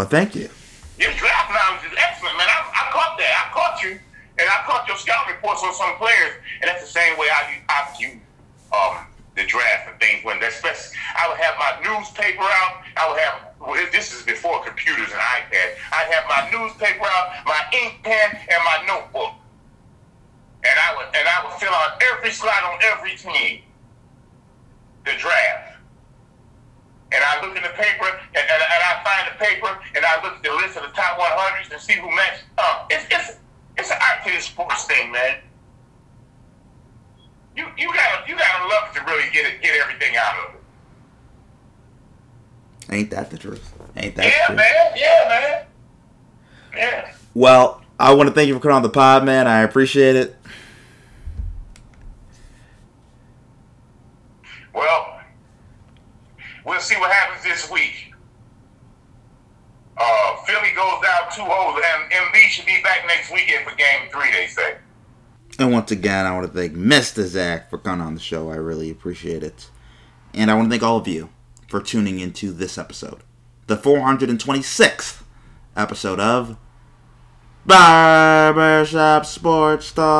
[SPEAKER 3] Well, thank you.
[SPEAKER 2] I
[SPEAKER 3] want to thank you for coming on the pod, man. I appreciate it.
[SPEAKER 2] Well, we'll see what happens this week. Uh, Philly goes down two holes, and Embiid should be back next weekend for Game Three. They say.
[SPEAKER 3] And once again, I want to thank Mr. Zach for coming on the show. I really appreciate it. And I want to thank all of you for tuning into this episode, the 426th episode of Barbershop Sports Talk.